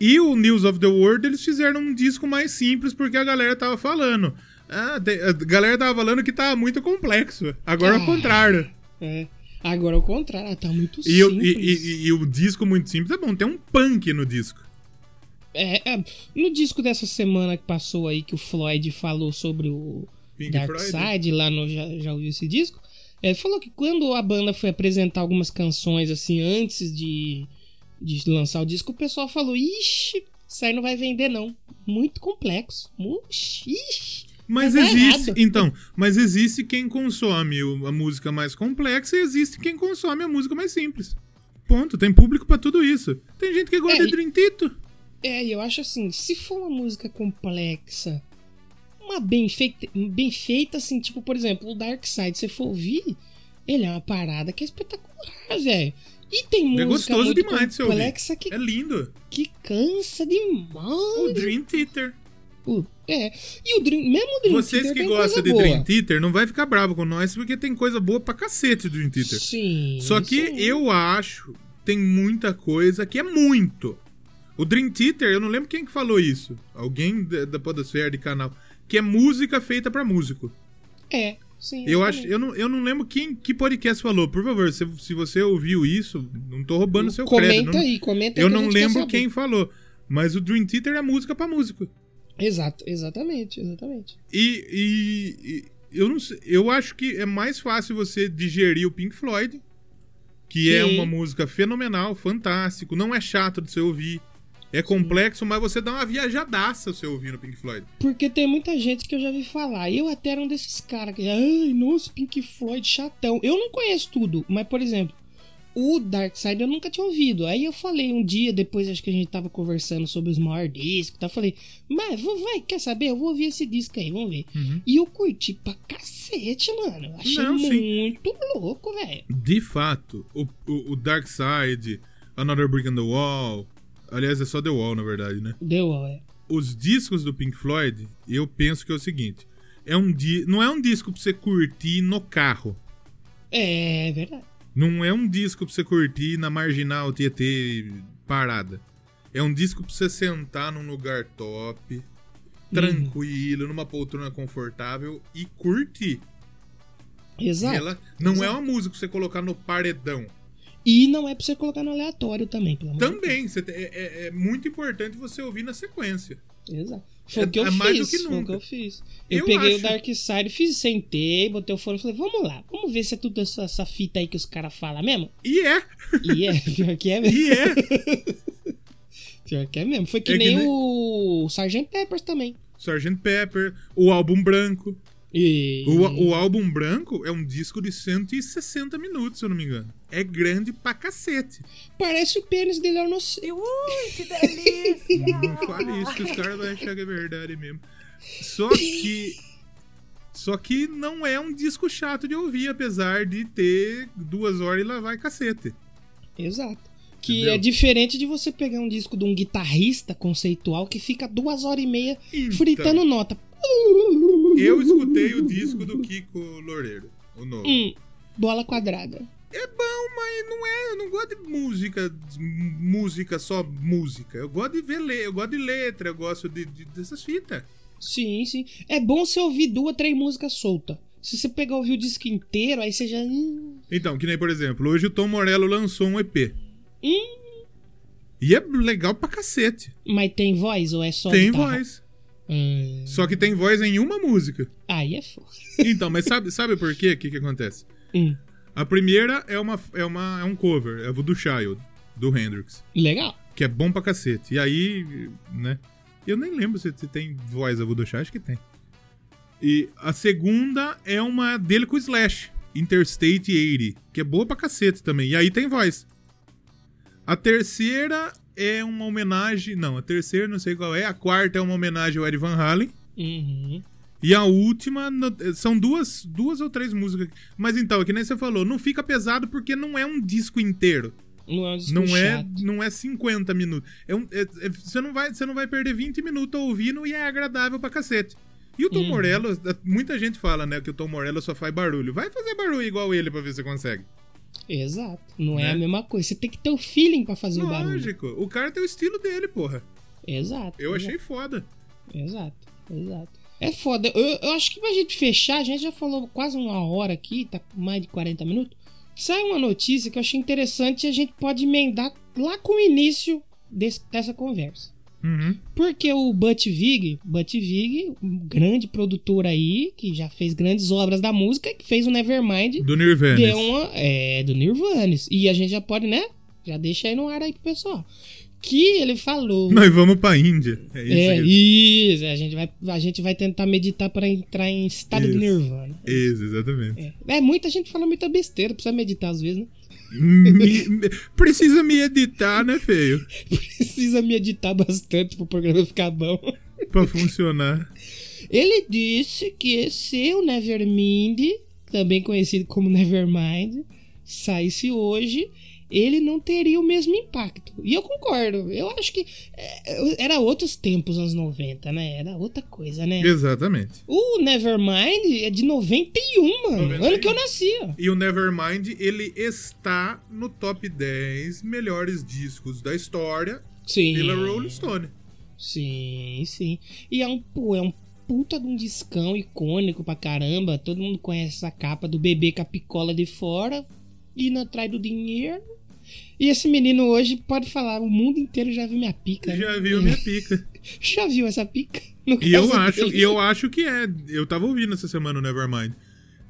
E o News of the World, eles fizeram um disco mais simples porque a galera tava falando. Ah, a galera tava falando que tava muito complexo. Agora é o Ah. contrário. É. Agora, ao contrário, tá muito E, o- simples. e- e- e o disco muito simples é bom, tem um punk no disco. É, é, no disco dessa semana que passou aí, que o Floyd falou sobre o Pink Dark Floyd. Side, lá no. Já, já ouviu esse disco? Ele falou que quando a banda foi apresentar algumas canções, assim, antes de, de lançar o disco, o pessoal falou: Ixi, isso aí não vai vender, não. Muito complexo. Ixi. Mas tá existe, então, mas existe quem consome a música mais complexa e existe quem consome a música mais simples. Ponto, tem público pra tudo isso. Tem gente que gosta É, de Dream. É, e eu acho assim, se for uma música complexa, uma bem feita, bem feita assim, tipo, por exemplo, o Dark Side, se você for ouvir, ele é uma parada que é espetacular, velho. E tem É música gostoso muito demais complexa que, É lindo. que cansa demais. O Dream Theater. É. E o Dream, mesmo o Dream Vocês Theater que gostam de boa. Dream Theater, não vai ficar bravo com nós, porque tem coisa boa pra cacete do Dream Theater. Sim. Só que sim. eu acho tem muita coisa que é muito. O Dream Theater, eu não lembro quem que falou isso. Alguém da, da Podosfera de canal. Que é música feita pra músico. É, sim. Eu acho, eu não, eu não lembro quem que podcast falou. Por favor, se, se você ouviu isso, não tô roubando seu Comenta crédito. não- aí, comenta aí eu não lembro quem falou. Mas o Dream Theater é música pra músico. Exato, exatamente, exatamente. E, e- e eu não sei, eu acho que é mais fácil você digerir o Pink Floyd, que é Sim. uma música fenomenal, fantástico, não é chato de você ouvir. É complexo, mas você dá uma viajadaça você ouvindo Pink Floyd. Porque tem muita gente que eu já vi falar. Eu até era um desses caras que. Ai, nossa, Pink Floyd chatão. Eu não conheço tudo, mas, por exemplo, o Dark Side eu nunca tinha ouvido. Aí eu falei um dia, depois acho que a gente tava conversando sobre os maiores discos. Tá? Eu falei, mas vou- vai, quer saber? Eu vou ouvir esse disco aí, vamos ver. Uhum. E eu curti pra cacete, mano. Eu Achei Não, sim. muito louco, velho. De fato, o, o, o Dark Side, Another Brick in the Wall. Aliás, é só The Wall, na verdade, né? Deu, é. Os discos do Pink Floyd, eu penso que é o seguinte: é um di não é um disco pra você curtir no carro. É verdade. Não é um disco pra você curtir na marginal Tietê parada. É um disco pra você sentar num lugar top, tranquilo, numa poltrona confortável e curtir. Exato. E ela não é Exato. uma música pra você colocar no paredão. E não é pra você colocar no aleatório também, pelo amor de Também, você é, é- é muito importante você ouvir na sequência. Exato. Foi É- o que eu é mais do fiz. que Foi o que eu fiz. Eu, Eu peguei acho- o Dark Side, fiz, sentei, botei o fone e falei, vamos lá, vamos ver se é tudo essa, essa fita aí que os caras falam mesmo. E é, E é, pior que é mesmo. e é. Pior que é mesmo. Foi que, É que nem nem- o Sgt. Peppers também. Sgt. Pepper, o álbum branco. E... O, o álbum branco é um disco de 160 minutos, se eu não me engano. É grande pra cacete. Parece o pênis dele ao nosso... Ui, que delícia! Não fale isso, que os caras vão achar que é verdade mesmo. Só que. Só que não é um disco chato de ouvir, apesar de ter duas horas e lá vai cacete. Exato. Que Entendeu? é diferente de você pegar um disco de um guitarrista conceitual que fica duas horas e meia Então, fritando nota. Eu escutei o disco do Kiko Loureiro, o novo. Hum, bola quadrada. É bom, mas não é. Eu não gosto de música, música só música. Eu gosto de ver eu gosto de letra, eu gosto de, de- dessas fitas. Sim, sim. É bom você ouvir duas, três músicas soltas. Se você pegar ouvir o disco inteiro, aí você já. Então, que nem por exemplo, hoje o Tom Morello lançou um EP. Hum. E é legal pra cacete. Mas tem voz ou é só. tem guitarra? voz. Hum, Só que tem voz em uma música. aí é foda. Então, mas sabe, sabe por quê? O que, que acontece? Hum, A primeira é, uma, é, uma, é um cover, é o do Child, do Hendrix. legal. Que é bom pra cacete. E aí, né? Eu nem lembro se, se tem voz a Voodoo Child, acho que tem. E a segunda é uma dele com Slash, Interstate 80, que é boa pra cacete também. E aí tem voz. A terceira é uma homenagem. Não, a terceira não sei qual é. A quarta é uma homenagem ao Ed Van Halen. Uhum. E a última, são duas, duas ou três músicas. Mas então, é que nem você falou, não fica pesado porque não é um disco inteiro. Não é um disco Não é, não é 50 minutos. É um- é- é- você, não vai, você não vai perder 20 minutos ouvindo e é agradável pra cacete. E o Tom Uhum. Morello, muita gente fala, né, que o Tom Morello só faz barulho. Vai fazer barulho igual ele pra ver se você consegue. Exato. Não é Né? a mesma coisa. Você tem que ter o feeling pra fazer o barulho. Lógico. O cara tem o estilo dele, porra. Exato. Eu exato. achei foda. Exato, exato. É foda. Eu, eu acho que pra gente fechar, a gente já falou quase uma hora aqui, tá mais de 40 minutos. Sai uma notícia que eu achei interessante e a gente pode emendar lá com o início desse- dessa conversa. Uhum. Porque o Butch Vig, Butch Vig, um grande produtor aí, que já fez grandes obras da música, que fez o Nevermind, Do Nirvana. deu uma. É, do Nirvana. E a gente já pode, né? Já deixa aí no ar aí pro pessoal. Que ele falou. Nós vamos pra Índia. É isso. É, isso. A gente vai, a gente vai tentar meditar pra entrar em estado de Isso. nirvana. Isso, exatamente. É. é, muita gente fala muita besteira, precisa meditar às vezes, né? Me- me- precisa me editar, né, feio? Precisa meditar bastante pro programa ficar bom. Pra funcionar. Ele disse que se o Nevermind, também conhecido como Nevermind, saísse hoje, ele não teria o mesmo impacto. E eu concordo. Eu acho que é, era outros tempos, anos 90, né? Era outra coisa, né? Exatamente. O Nevermind é de 91, mano. 91. Ano que eu nascia. E o Nevermind, ele está no top 10 melhores discos da história Sim. pela Rolling Stone. Sim, sim. E é um, é um puta de um discão icônico pra caramba. Todo mundo conhece essa capa do bebê com a picola de fora, indo atrás do dinheiro. E esse menino hoje pode falar, o mundo inteiro já viu minha pica. Já viu minha pica. Já viu essa pica? E eu acho, e eu acho que é. Eu tava ouvindo essa semana o Nevermind.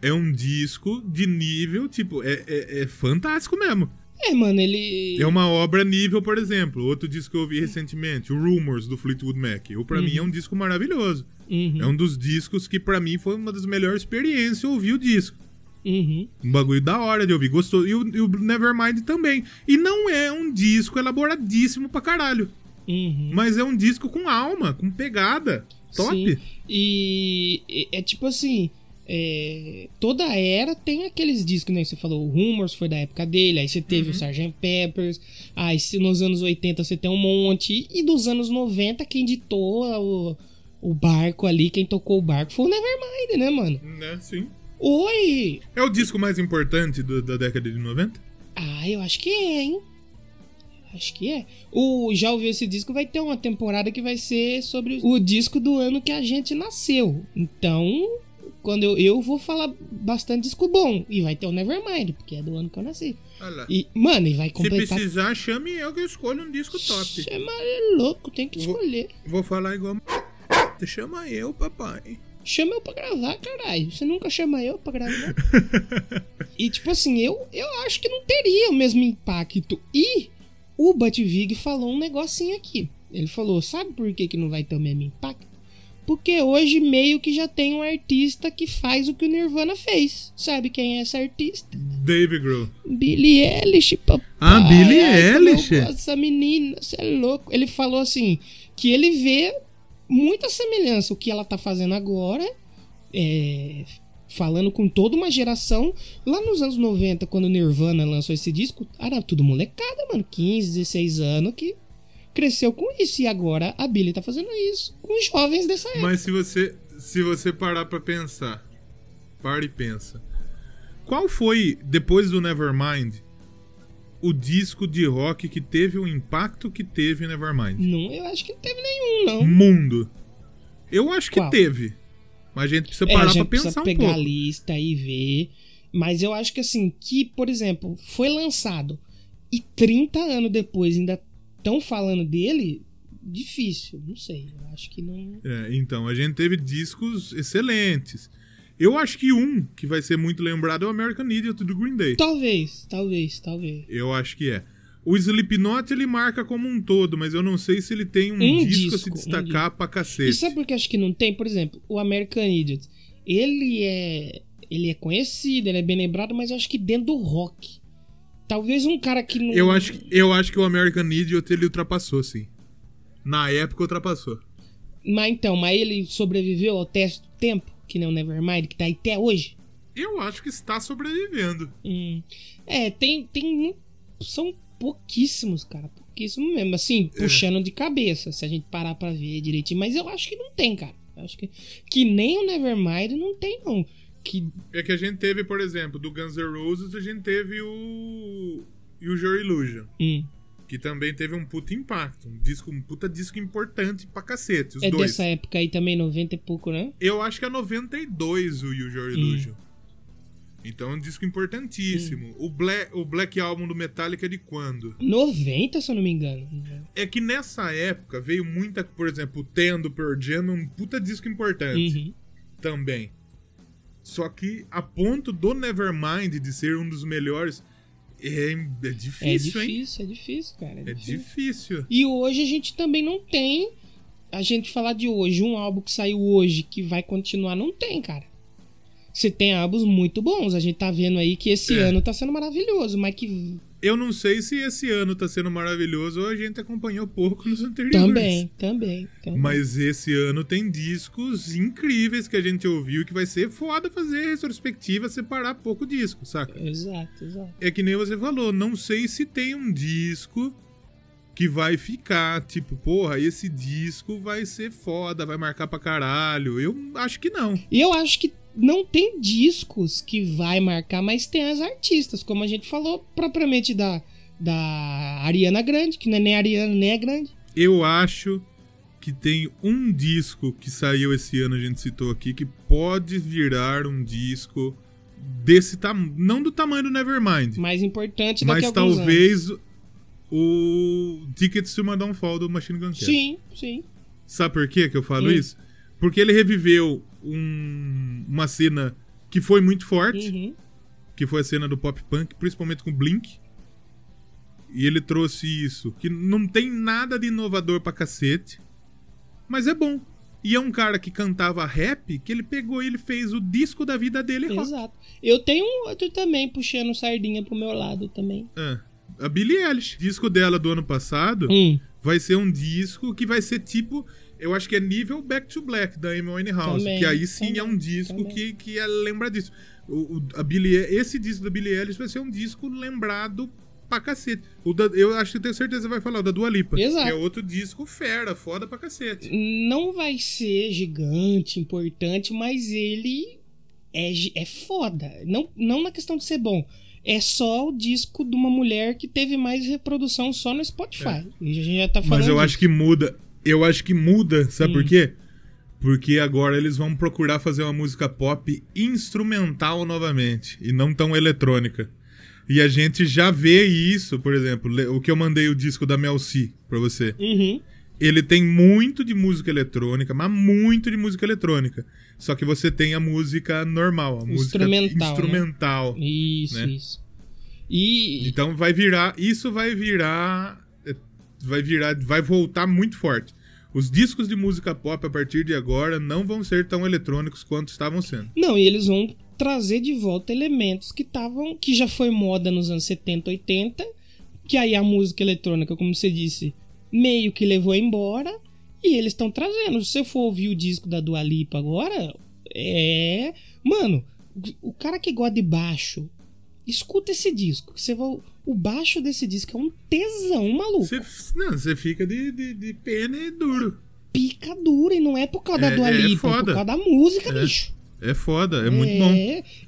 É um disco de nível, tipo, é, é, é fantástico mesmo. É, mano, ele. É uma obra nível, por exemplo. Outro disco que eu ouvi recentemente, o Rumors, do Fleetwood Mac. Eu, pra mim é um disco maravilhoso. Uhum, É um dos discos que pra mim foi uma das melhores experiências ouvir o disco. Uhum. Um bagulho da hora de ouvir, gostou. E o, e o Nevermind também. E não é um disco elaboradíssimo pra caralho. Uhum. Mas é um disco com alma, com pegada. Top. Sim. E é tipo assim. é, toda era tem aqueles discos, né? Você falou, o Rumors foi da época dele, aí você teve Uhum. o Sgt. Peppers, aí nos anos 80 você tem um monte, e dos anos 90 quem ditou o, o barco ali, quem tocou o barco foi o Nevermind, né, mano? Né, sim. Oi! É o disco mais importante do- da década de 90? Ah, eu acho que é, hein? Acho que é. O, já ouviu esse disco? Vai ter uma temporada que vai ser sobre o disco do ano que a gente nasceu. Então, quando eu, eu vou falar bastante disco bom. E vai ter o Nevermind, porque é do ano que eu nasci. Olha. E, mano, e vai Se completar. precisar, chame eu que eu escolho um disco top. Você é louco, tem que Vou- escolher. Vou falar igual. Chama eu, papai. Chama eu pra gravar, caralho. Você nunca chama eu pra gravar. e tipo assim, eu, eu acho que não teria o mesmo impacto. E o Butch Vig falou um negocinho aqui. Ele falou, sabe por que, que não vai ter o mesmo impacto? Porque hoje meio que já tem um artista que faz o que o Nirvana fez. Sabe quem é essa artista? Dave Grohl. Billie Eilish, papai. Ah, Billie eu Eilish. dessa menina, você é louco. Ele falou assim, que ele vê muita semelhança o que ela tá fazendo agora, é, falando com toda uma geração. Lá nos anos 90, quando Nirvana lançou esse disco, era tudo molecada, mano, 15, 16 anos, que cresceu com isso. E agora a Billie tá fazendo isso com os jovens dessa época. Mas se você, se você parar pra pensar, para e pensa. Qual foi, depois do Nevermind, o disco de rock que teve o impacto que teve Nevermind? Não, eu acho que não teve nenhum, não. Mundo. Eu acho que Qual? teve. Mas a gente precisa É, a parar gente pra precisa pensar um pegar pouco. a lista e ver. Mas eu acho que assim, que, por exemplo, foi lançado e 30 anos depois ainda estão falando dele, difícil, não sei. Eu acho que não. É, então, a gente teve discos excelentes. Eu acho que um que vai ser muito lembrado é o American Idiot do Green Day. Talvez, talvez, talvez. Eu acho que é. O Slipknot ele marca como um todo, mas eu não sei se ele tem um, Um disco, a disco, se um destacar pra cacete. E sabe por que acho que não tem? Por exemplo, o American Idiot. Ele é. Ele é conhecido, ele é bem lembrado, mas eu acho que dentro do rock. Talvez um cara que não. Eu acho, que- eu acho que o American Idiot ele ultrapassou, sim. Na época ultrapassou. Mas então, mas ele sobreviveu ao teste do tempo, que nem o Nevermind, que tá aí até hoje? Eu acho que está sobrevivendo. Hum. É, tem, tem. São pouquíssimos, cara. Pouquíssimos mesmo. Assim, É. puxando de cabeça, se a gente parar pra ver direitinho. Mas eu acho que não tem, cara. Eu acho que. Que nem o Nevermind não tem, não. Que. É que a gente teve, por exemplo, do Guns N' Roses, a gente teve o. E o Joy Illusion. hum, Que também teve um puta impacto. Um, disco, um puta disco importante pra cacete. Os é dois. dessa época aí também, 90 e pouco, né? Eu acho que é 92 o Use Your Illusion. Então é um disco importantíssimo. O, Black, o Black Album do Metallica é de quando? 90, se eu não me engano. É que nessa época veio muita, por exemplo, o Ten do Pearl Jam um puta disco importante Uhum. também. Só que a ponto do Nevermind de ser um dos melhores é, é É difícil, hein? difícil, é difícil, cara. É difícil. E hoje a gente também não tem. A gente falar de hoje, um álbum que saiu hoje que vai continuar, não tem, cara. Você tem álbuns muito bons. A gente tá vendo aí que esse É. ano tá sendo maravilhoso, mas que Eu não sei se esse ano tá sendo maravilhoso ou a gente acompanhou pouco nos anteriores. também, também, também. Mas esse ano tem discos incríveis que a gente ouviu que vai ser foda fazer retrospectiva, separar pouco disco, saca? Exato, exato. É que nem você falou, não sei se tem um disco que vai ficar, tipo, porra, esse disco vai ser foda, vai marcar pra caralho. Eu acho que não. E eu acho que não tem discos que vai marcar, mas tem as artistas, como a gente falou propriamente da, da Ariana Grande, que não é nem Ariana nem é grande. Eu acho que tem um disco que saiu esse ano, a gente citou aqui, que pode virar um disco desse tamanho. Não do tamanho do Nevermind. Mais importante daqui Mas talvez o Tickets to My Downfall do Machine Gun anos. Kelly. Sim, sim. Sabe por quê que eu falo Hum. isso? Porque ele reviveu um- uma cena que foi muito forte, Uhum. que foi a cena do pop punk, principalmente com Blink. E ele trouxe isso, que não tem nada de inovador pra cacete, mas é bom. E é um cara que cantava rap, que ele pegou e ele fez o disco da vida dele rock. Exato. Eu tenho um outro também puxando sardinha pro meu lado também. É. A Billie Eilish, disco dela do ano passado, Hum, vai ser um disco que vai ser tipo. Eu acho que é nível Back to Black da Amy Winehouse. Também, que aí sim também, é um disco também. que, que é, lembra disso. O, o- a Billie, esse disco da Billie Eilish vai ser um disco lembrado pra cacete. Da- eu acho que tenho certeza que vai falar, o da Dua Lipa. Exato. Que é outro disco fera, foda pra cacete. não vai ser gigante, importante, mas ele é, é foda. Não, não na questão de ser bom. É só o disco de uma mulher que teve mais reprodução só no Spotify. E a gente já tá falando É. Mas eu disso. acho que muda. Eu acho que muda, sabe Hum. por quê? Porque agora eles vão procurar fazer uma música pop instrumental novamente e não tão eletrônica. E a gente já vê isso, por exemplo, o que eu mandei o disco da Mel C pra você. Uhum. Ele tem muito de música eletrônica, mas muito de música eletrônica. Só que você tem a música normal, a música Instrumental, né? instrumental. Isso, Né? isso. E Então vai virar, isso vai virar, vai virar, vai voltar muito forte. Os discos de música pop a partir de agora não vão ser tão eletrônicos quanto estavam sendo. Não, e eles vão trazer de volta elementos que estavam. que já foi moda nos anos 70, 80. Que aí a música eletrônica, como você disse, meio que levou embora. E eles estão trazendo. Se você for ouvir o disco da Dua Lipa agora, é. Mano, o cara que gosta de baixo, escuta esse disco. Que você vai. O baixo desse disco é um tesão maluco. Você, não, você fica de, de, de pena e duro. Pica dura, e não é por causa da É- Dua é Lipa, é por foda. causa da música, É. bicho. É foda, é muito bom.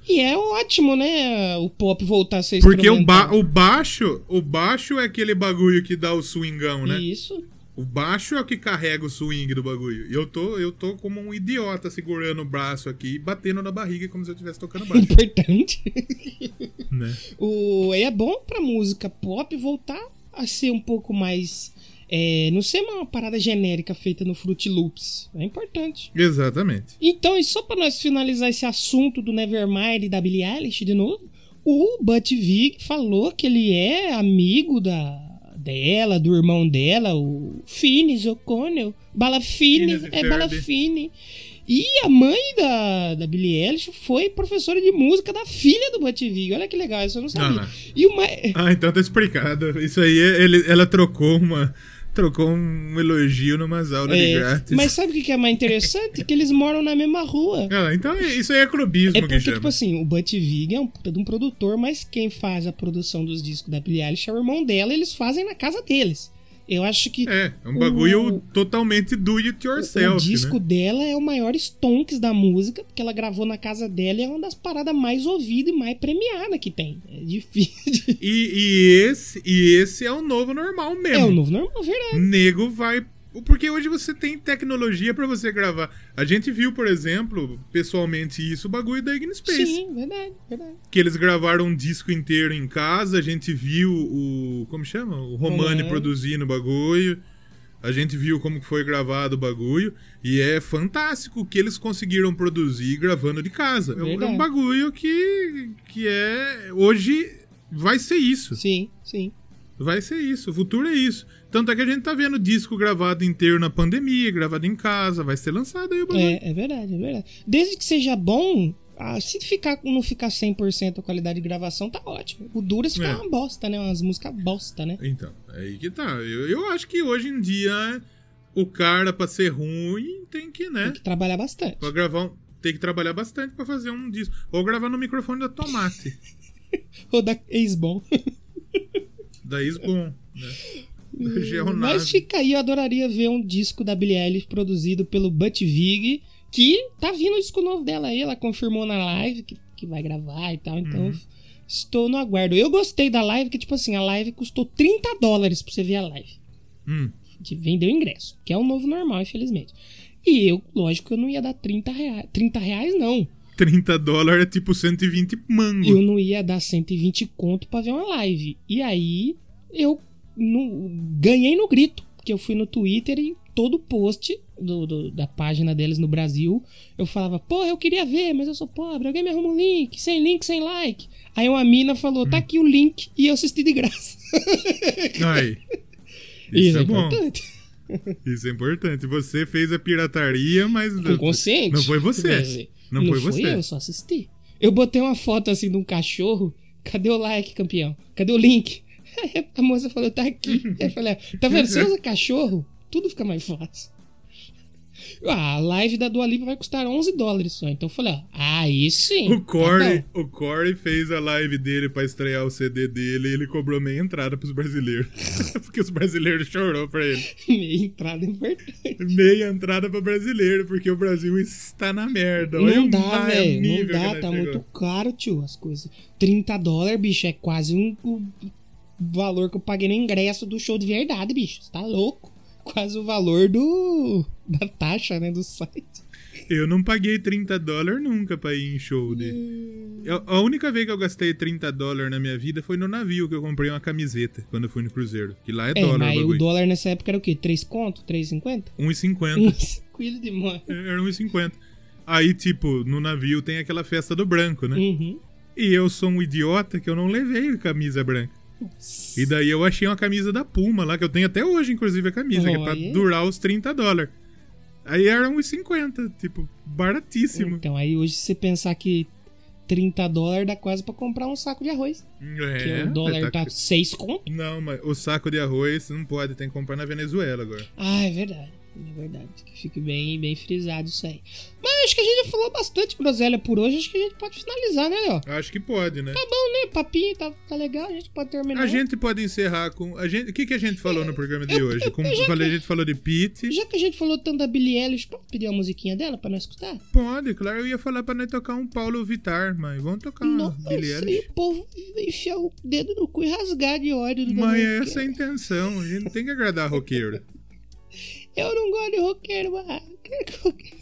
E é ótimo, né? O pop voltar a ser Porque o, ba o baixo, o baixo é aquele bagulho que dá o swingão, né? Isso. O baixo é o que carrega o swing do bagulho. E eu tô, eu tô como um idiota segurando o braço aqui e batendo na barriga como se eu estivesse tocando baixo, Importante. né? o, é bom pra música pop voltar a ser um pouco mais. É, não ser uma parada genérica feita no Fruit Loops. É importante. Exatamente. Então, e só pra nós finalizar esse assunto do Nevermind e da Billie Eilish de novo, o Butch Vig falou que ele é amigo da dela, do irmão dela, o Finis O'Connell. Balafine, e é Ferb. Balafine. E a mãe da, da Billie Eilish foi professora de música da filha do Vig. Olha que legal, isso eu não sabia. Ah, E uma... Ah, então tá explicado. Isso aí, ele, ela trocou uma. Trocou um elogio numas aulas de É, grátis. mas sabe o que que é mais interessante? que eles moram na mesma rua. Ah, então é- isso aí é clubismo É que porque, chama. tipo assim, o Butch Vig é um puta de um produtor, mas quem faz a produção dos discos da Billie Eilish é o irmão dela, eles fazem na casa deles. Eu acho que É, é um bagulho O- totalmente do it yourself, o disco né? dela é o maior stonks da música, porque ela gravou na casa dela e é uma das paradas mais ouvidas e mais premiadas que tem. É difícil. de- E, e esse, e esse é o novo normal mesmo. É o novo normal, verdade. Nego vai. Porque hoje você tem tecnologia pra você gravar. A gente viu, por exemplo, pessoalmente isso, o bagulho da Ignis Space. Sim, verdade, verdade. Que eles gravaram um disco inteiro em casa, a gente viu o. Como chama? O Romani Romani. produzindo o bagulho. A gente viu como foi gravado o bagulho. E é fantástico o que eles conseguiram produzir gravando de casa. É um- É um bagulho que, que é. Hoje vai ser isso. Sim, sim. Vai ser isso. O futuro é isso. Tanto é que a gente tá vendo disco gravado inteiro na pandemia, gravado em casa. Vai ser lançado aí o bagulho. É, é verdade, é verdade. Desde que seja bom, ah, se ficar, não ficar 100% a qualidade de gravação, tá ótimo. O duro é ficar É. uma bosta, né? Umas músicas bosta, né? Então, é aí que tá. Eu, eu acho que hoje em dia o cara, pra ser ruim, tem que, né? Tem que trabalhar bastante. Pra gravar um. Tem que trabalhar bastante pra fazer um disco. Ou gravar no microfone da Tomate. Ou da ex-bom. da Isbon, né? Da Geonave. Mas fica aí, eu adoraria ver um disco da Billie Eilish produzido pelo Butch Vig, que tá vindo o disco novo dela aí, ela confirmou na live que, que vai gravar e tal, então Uhum. estou no aguardo. Eu gostei da live, que tipo assim, a live custou 30 dólares pra você ver a live. Hum, De vender o ingresso, que é o novo normal, infelizmente. E eu, lógico, eu não ia dar 30 reais. 30 reais, não. 30 dólares é tipo 120 mango. Eu não ia dar 120 conto pra ver uma live. E aí, eu não- ganhei no grito. Porque eu fui no Twitter e todo post do- do- da página deles no Brasil, eu falava, pô, eu queria ver, mas eu sou pobre, alguém me arruma um link, sem link, sem like. Aí uma mina falou, tá aqui o link, e eu assisti de graça. Aí. Isso, é, bom. importante. Isso é importante. Você fez a pirataria, mas. Com consciente. Não foi você. Dizer, Não foi fui você. eu, eu só assisti. Eu botei uma foto assim de um cachorro. Cadê o like, campeão? Cadê o link? A moça falou, tá aqui. Eu falei, ah, tá vendo? Você usa cachorro, tudo fica mais fácil. Ah, a live da Dua Lipa vai custar 11 dólares só. Então eu falei, ó, aí sim. O Corey, Tá o Corey fez a live dele pra estrear o CD dele e ele cobrou meia entrada pros brasileiros. porque os brasileiros chorou pra ele. Meia entrada importante. Meia entrada pra brasileiro, porque o Brasil está na merda. Olha Não dá, velho. Não dá, tá chegou. muito caro, tio, as coisas. 30 dólares, bicho, é quase um, o valor que eu paguei no ingresso do show de verdade, bicho. Você tá louco? Quase o valor do. da taxa, né? Do site. Eu não paguei 30 dólares nunca pra ir em show de. Hum. Eu- a única vez que eu gastei 30 dólares na minha vida foi no navio que eu comprei uma camiseta quando eu fui no cruzeiro. Que lá é, É, dólar mas o dólar nessa época era o quê? 3 conto? 3,50? 1,50. Coelho de mãe. Era 1,50. Aí, tipo, no navio tem aquela festa do branco, né? Uhum. E eu sou um idiota que eu não levei camisa branca. E daí eu achei uma camisa da Puma lá, que eu tenho até hoje, inclusive, a camisa, que é pra durar os 30 dólares. Aí era 1,50, tipo, baratíssimo. Então aí hoje, se você pensar que 30 dólares dá quase pra comprar um saco de arroz. que É, o dólar tá- tá 6 conto. Não, mas o saco de arroz não pode, tem que comprar na Venezuela agora. Ah, é verdade. É verdade. Que fique bem, bem frisado isso aí. Mas acho que a gente já falou bastante groselha por hoje. Acho que a gente pode finalizar, né, Léo? Acho que pode, né? Tá bom, né? Papinho tá, tá legal. A gente pode terminar. A gente pode encerrar com. A gente, o que, que a gente falou no programa de eu- hoje? eu- Como eu falei, a que- gente falou de Pete. Já que a gente falou tanto da Billie Eilish, pode pedir uma musiquinha dela pra nós escutar? Pode, claro, eu ia falar pra nós tocar um Paulo Vittar, mas vamos tocar uma Nossa, Billie e Eilish. o povo enfiar o dedo no cu e rasgar de ódio do Mas essa é a intenção, a gente tem que agradar roqueiro. Eu não gosto de roqueiro, mas... eu quero que roqueiro-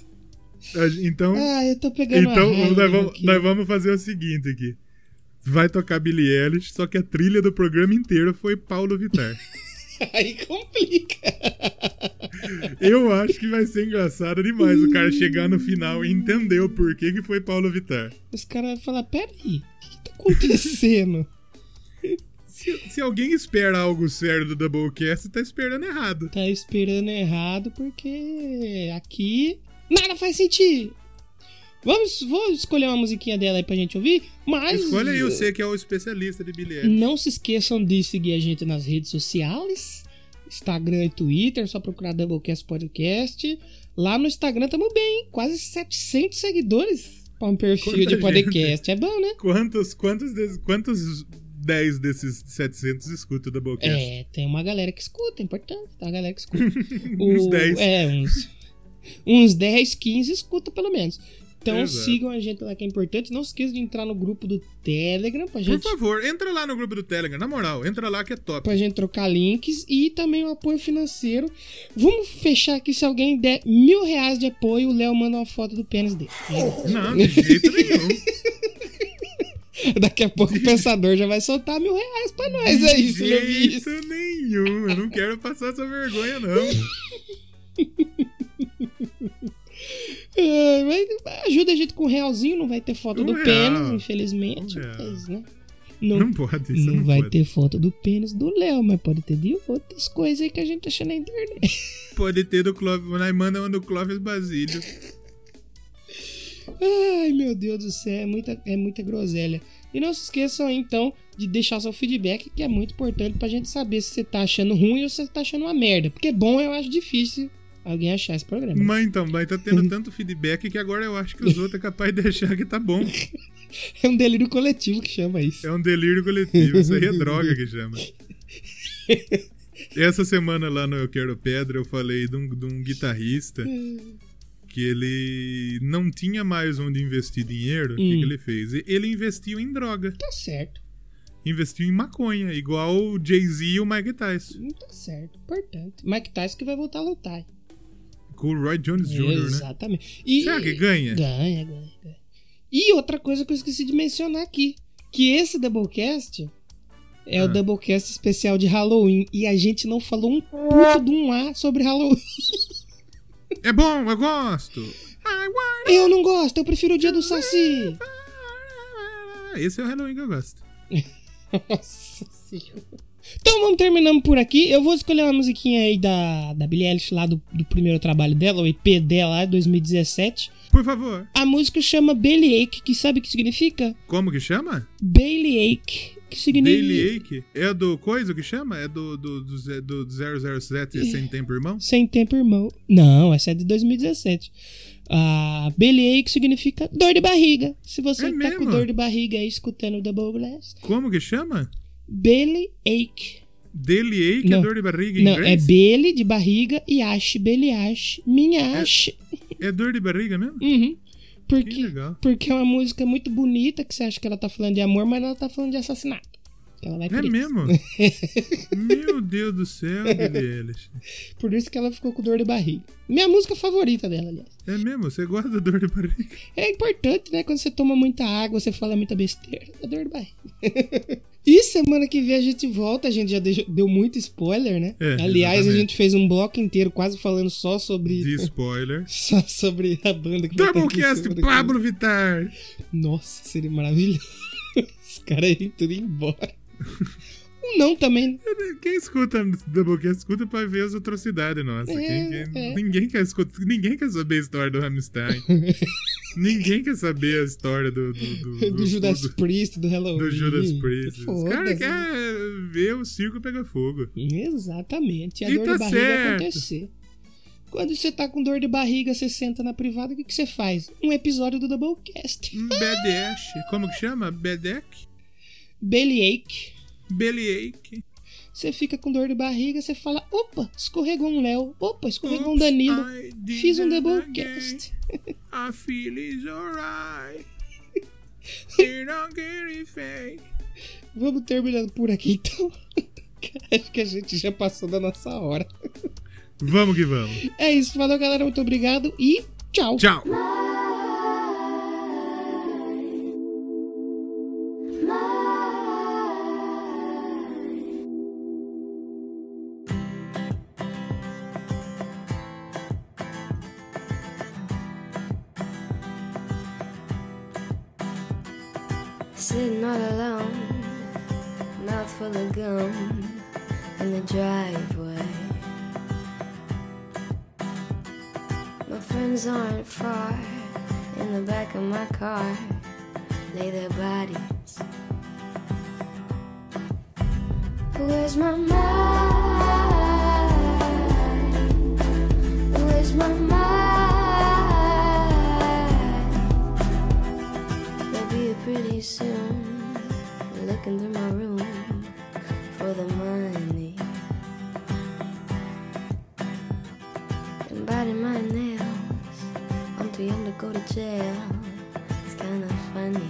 A gen- Então, Ah, eu tô pegando então nós, vamos, nós vamos fazer o seguinte aqui. Vai tocar Billie Eilish, só que a trilha do programa inteiro foi Paulo Vittar. Aí complica. Eu acho que vai ser engraçado demais o cara chegar no final e entender o porquê que foi Paulo Vittar. Os caras vão falar, peraí, o que, que tá acontecendo? Se, se alguém espera algo sério do Doublecast, tá esperando errado. tá esperando errado porque aqui nada faz sentido. Vamos, vou escolher uma musiquinha dela aí pra gente ouvir, mas Escolha aí você que é o especialista de Eilish. não se esqueçam de seguir a gente nas redes sociais. Instagram e Twitter, só procurar Doublecast Podcast. Lá no Instagram tamo bem, hein? quase 700 seguidores pra um perfil Quanta de podcast. É bom, né? Quantos, quantos, quantos 10 desses 700 escutam o Doublecast? É, tem uma galera que escuta, é importante. Tem uma galera que escuta. Uns 10. É, uns, uns 10, 15 escuta pelo menos. Então Exato. sigam a gente lá que é importante. Não se esqueça de entrar no grupo do Telegram pra Por gente, favor, entra lá no grupo do Telegram. Na moral, entra lá que é top. pra gente trocar links e também o apoio financeiro. Vamos fechar aqui, se alguém der mil reais de apoio, o Léo manda uma foto do pênis dele. Não, de jeito nenhum. Daqui a pouco o pensador já vai soltar mil reais pra nós de aí, se não jeito isso. nenhum. Eu não quero passar essa vergonha, não. Ai, mas ajuda a gente com um realzinho, não vai ter foto Um do real. pênis, infelizmente. Um. Mas, né? Não, Não pode, isso não não, vai pode. ter foto do pênis do Léo, mas pode ter de outras coisas aí que a gente acha na internet. Pode ter do Clóvis. Nós manda uma do Clóvis Basílio. Ai, meu Deus do céu, é muita, é muita groselha. E não se esqueçam aí, então, de deixar seu feedback, que é muito importante pra gente saber se você tá achando ruim ou se você tá achando uma merda. Porque bom, eu acho difícil alguém achar esse programa. Mas então, mas tá tendo tanto feedback que agora eu acho que os outros é capaz de achar que tá bom. É um delírio coletivo que chama isso. É um delírio coletivo. Isso aí é droga que chama. Essa semana lá no Eu Quero Pedra eu falei de um, de um guitarrista que ele não tinha mais onde investir dinheiro. O que, Hum. que ele fez? Ele investiu em droga. Tá certo. Investiu em maconha, igual o Jay-Z e o Mike Tyson. Não tá certo. Importante. Mike Tyson que vai voltar a lutar. Com o Roy Jones Jr., né? Exatamente. E, Será que ganha? Ganha, ganha, ganha. E outra coisa que eu esqueci de mencionar aqui: que esse Doublecast é Ah. o Doublecast especial de Halloween. E a gente não falou um puto de um A sobre Halloween. É bom, eu gosto. Eu não gosto, eu prefiro o dia do Saci. Esse é o Halloween que eu gosto. Nossa senhora. Então vamos terminando por aqui. Eu vou escolher uma musiquinha aí da, da Billie Eilish lá do, do primeiro trabalho dela, o EP dela lá, 2017. Por favor. A música chama Bellyache, que sabe o que significa? Como que chama? Bellyache, que significa... Daily Ache. É do coisa que chama? É do, do, do, do 007 Sem Tempo Irmão? Sem tempo, irmão. Não, essa é de 2017. Ah, Bellyache significa dor de barriga. Se você É tá mesmo? com dor de barriga aí escutando o Double Glass. Como que chama? Bellyache. Daily Ache é dor de barriga em Não, é inglês? Belle de barriga e Ache, Beliache, minha Ache. É dor de barriga mesmo? Uhum. Que Porque, porque é uma música muito bonita que você acha que ela tá falando de amor, mas ela tá falando de assassinato. Que ela vai É presa. mesmo? Meu Deus do céu, Eilish. Por isso que ela ficou com dor de barriga. Minha música favorita dela, aliás. É mesmo? Você gosta da dor de barriga? É importante, né? Quando você toma muita água, você fala muita besteira. É dor de barriga. e semana que vem a gente volta. A gente já deixou- deu muito spoiler, né? É, Aliás, a exatamente. gente fez um bloco inteiro quase falando só sobre. De spoiler. Só sobre a banda que Doublecast Pablo Vittar. Nossa, seria maravilhoso. Os caras iam tudo embora. Ou não também. Quem escuta Doublecast escuta pra ver as atrocidades nossas. É, Quem- quem- é. Ninguém, quer escutar, ninguém quer saber a história do Rammstein. ninguém quer saber a história do. Do, do, Do, Judas do- Priest, do Halloween. do Judas Priest. Os caras querem ver o circo pegar fogo. Exatamente. E a E dor tá de barriga certo. acontecer. Quando você tá com dor de barriga, você senta na privada, o que, que você faz? Um episódio do Doublecast. Bedesh. Como que chama? Bedek? Bellyache. Bellyache. Você fica com dor de barriga, você fala, opa, escorregou um Léo. Opa, escorregou um Oops, Danilo. I did Fiz um it Doublecast. I feel it's alright. You don't get it fake. Vamos terminando por aqui, então. Acho que a gente já passou da nossa hora. Vamos que vamos. É isso, valeu galera, muito obrigado e tchau. Tchau. Back of my car, lay their bodies. Where's my mind? Where's my mind? They'll be here pretty soon. Looking through my room for the money. And biting my nails. Too young to go to jail. It's kinda funny.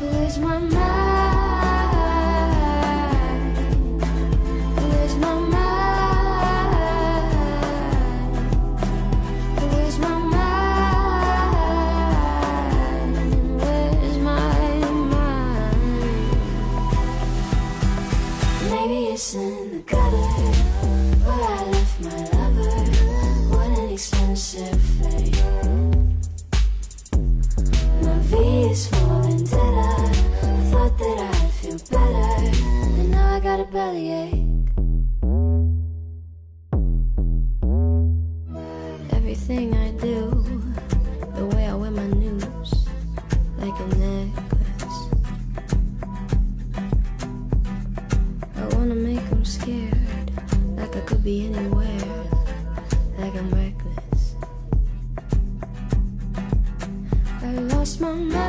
Where's my mind? Could be anywhere, like I'm reckless. I lost my mind.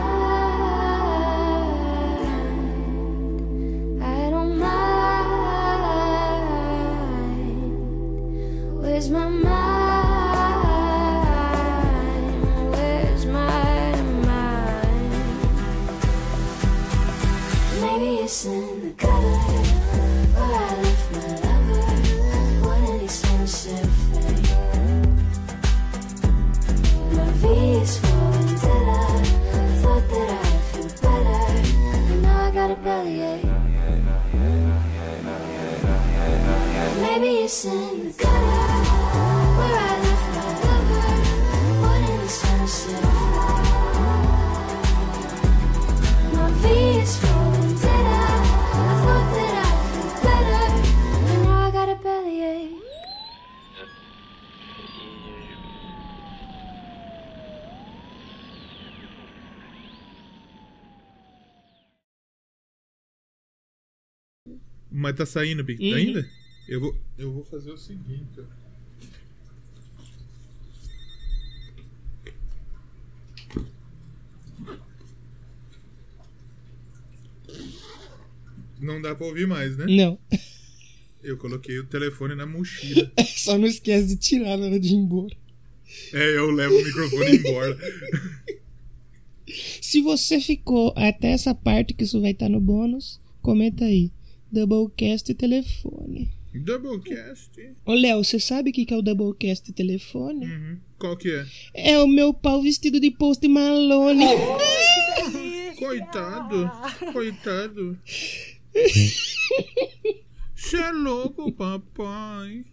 Tá saindo Big Uhum. ainda? Eu vou, eu vou fazer o seguinte. Não dá pra ouvir mais, né? Não. Eu coloquei o telefone na mochila. Só não esquece de tirar na hora de ir embora. É, eu levo o microfone embora. Se você ficou até essa parte que isso vai estar no bônus, comenta aí. Doublecast telefone. Doublecast. Ô, Léo, você sabe o que que é o Doublecast telefone? Uhum. Qual que é? É o meu pau vestido de Post Malone. Coitado. Coitado. Você é louco, papai.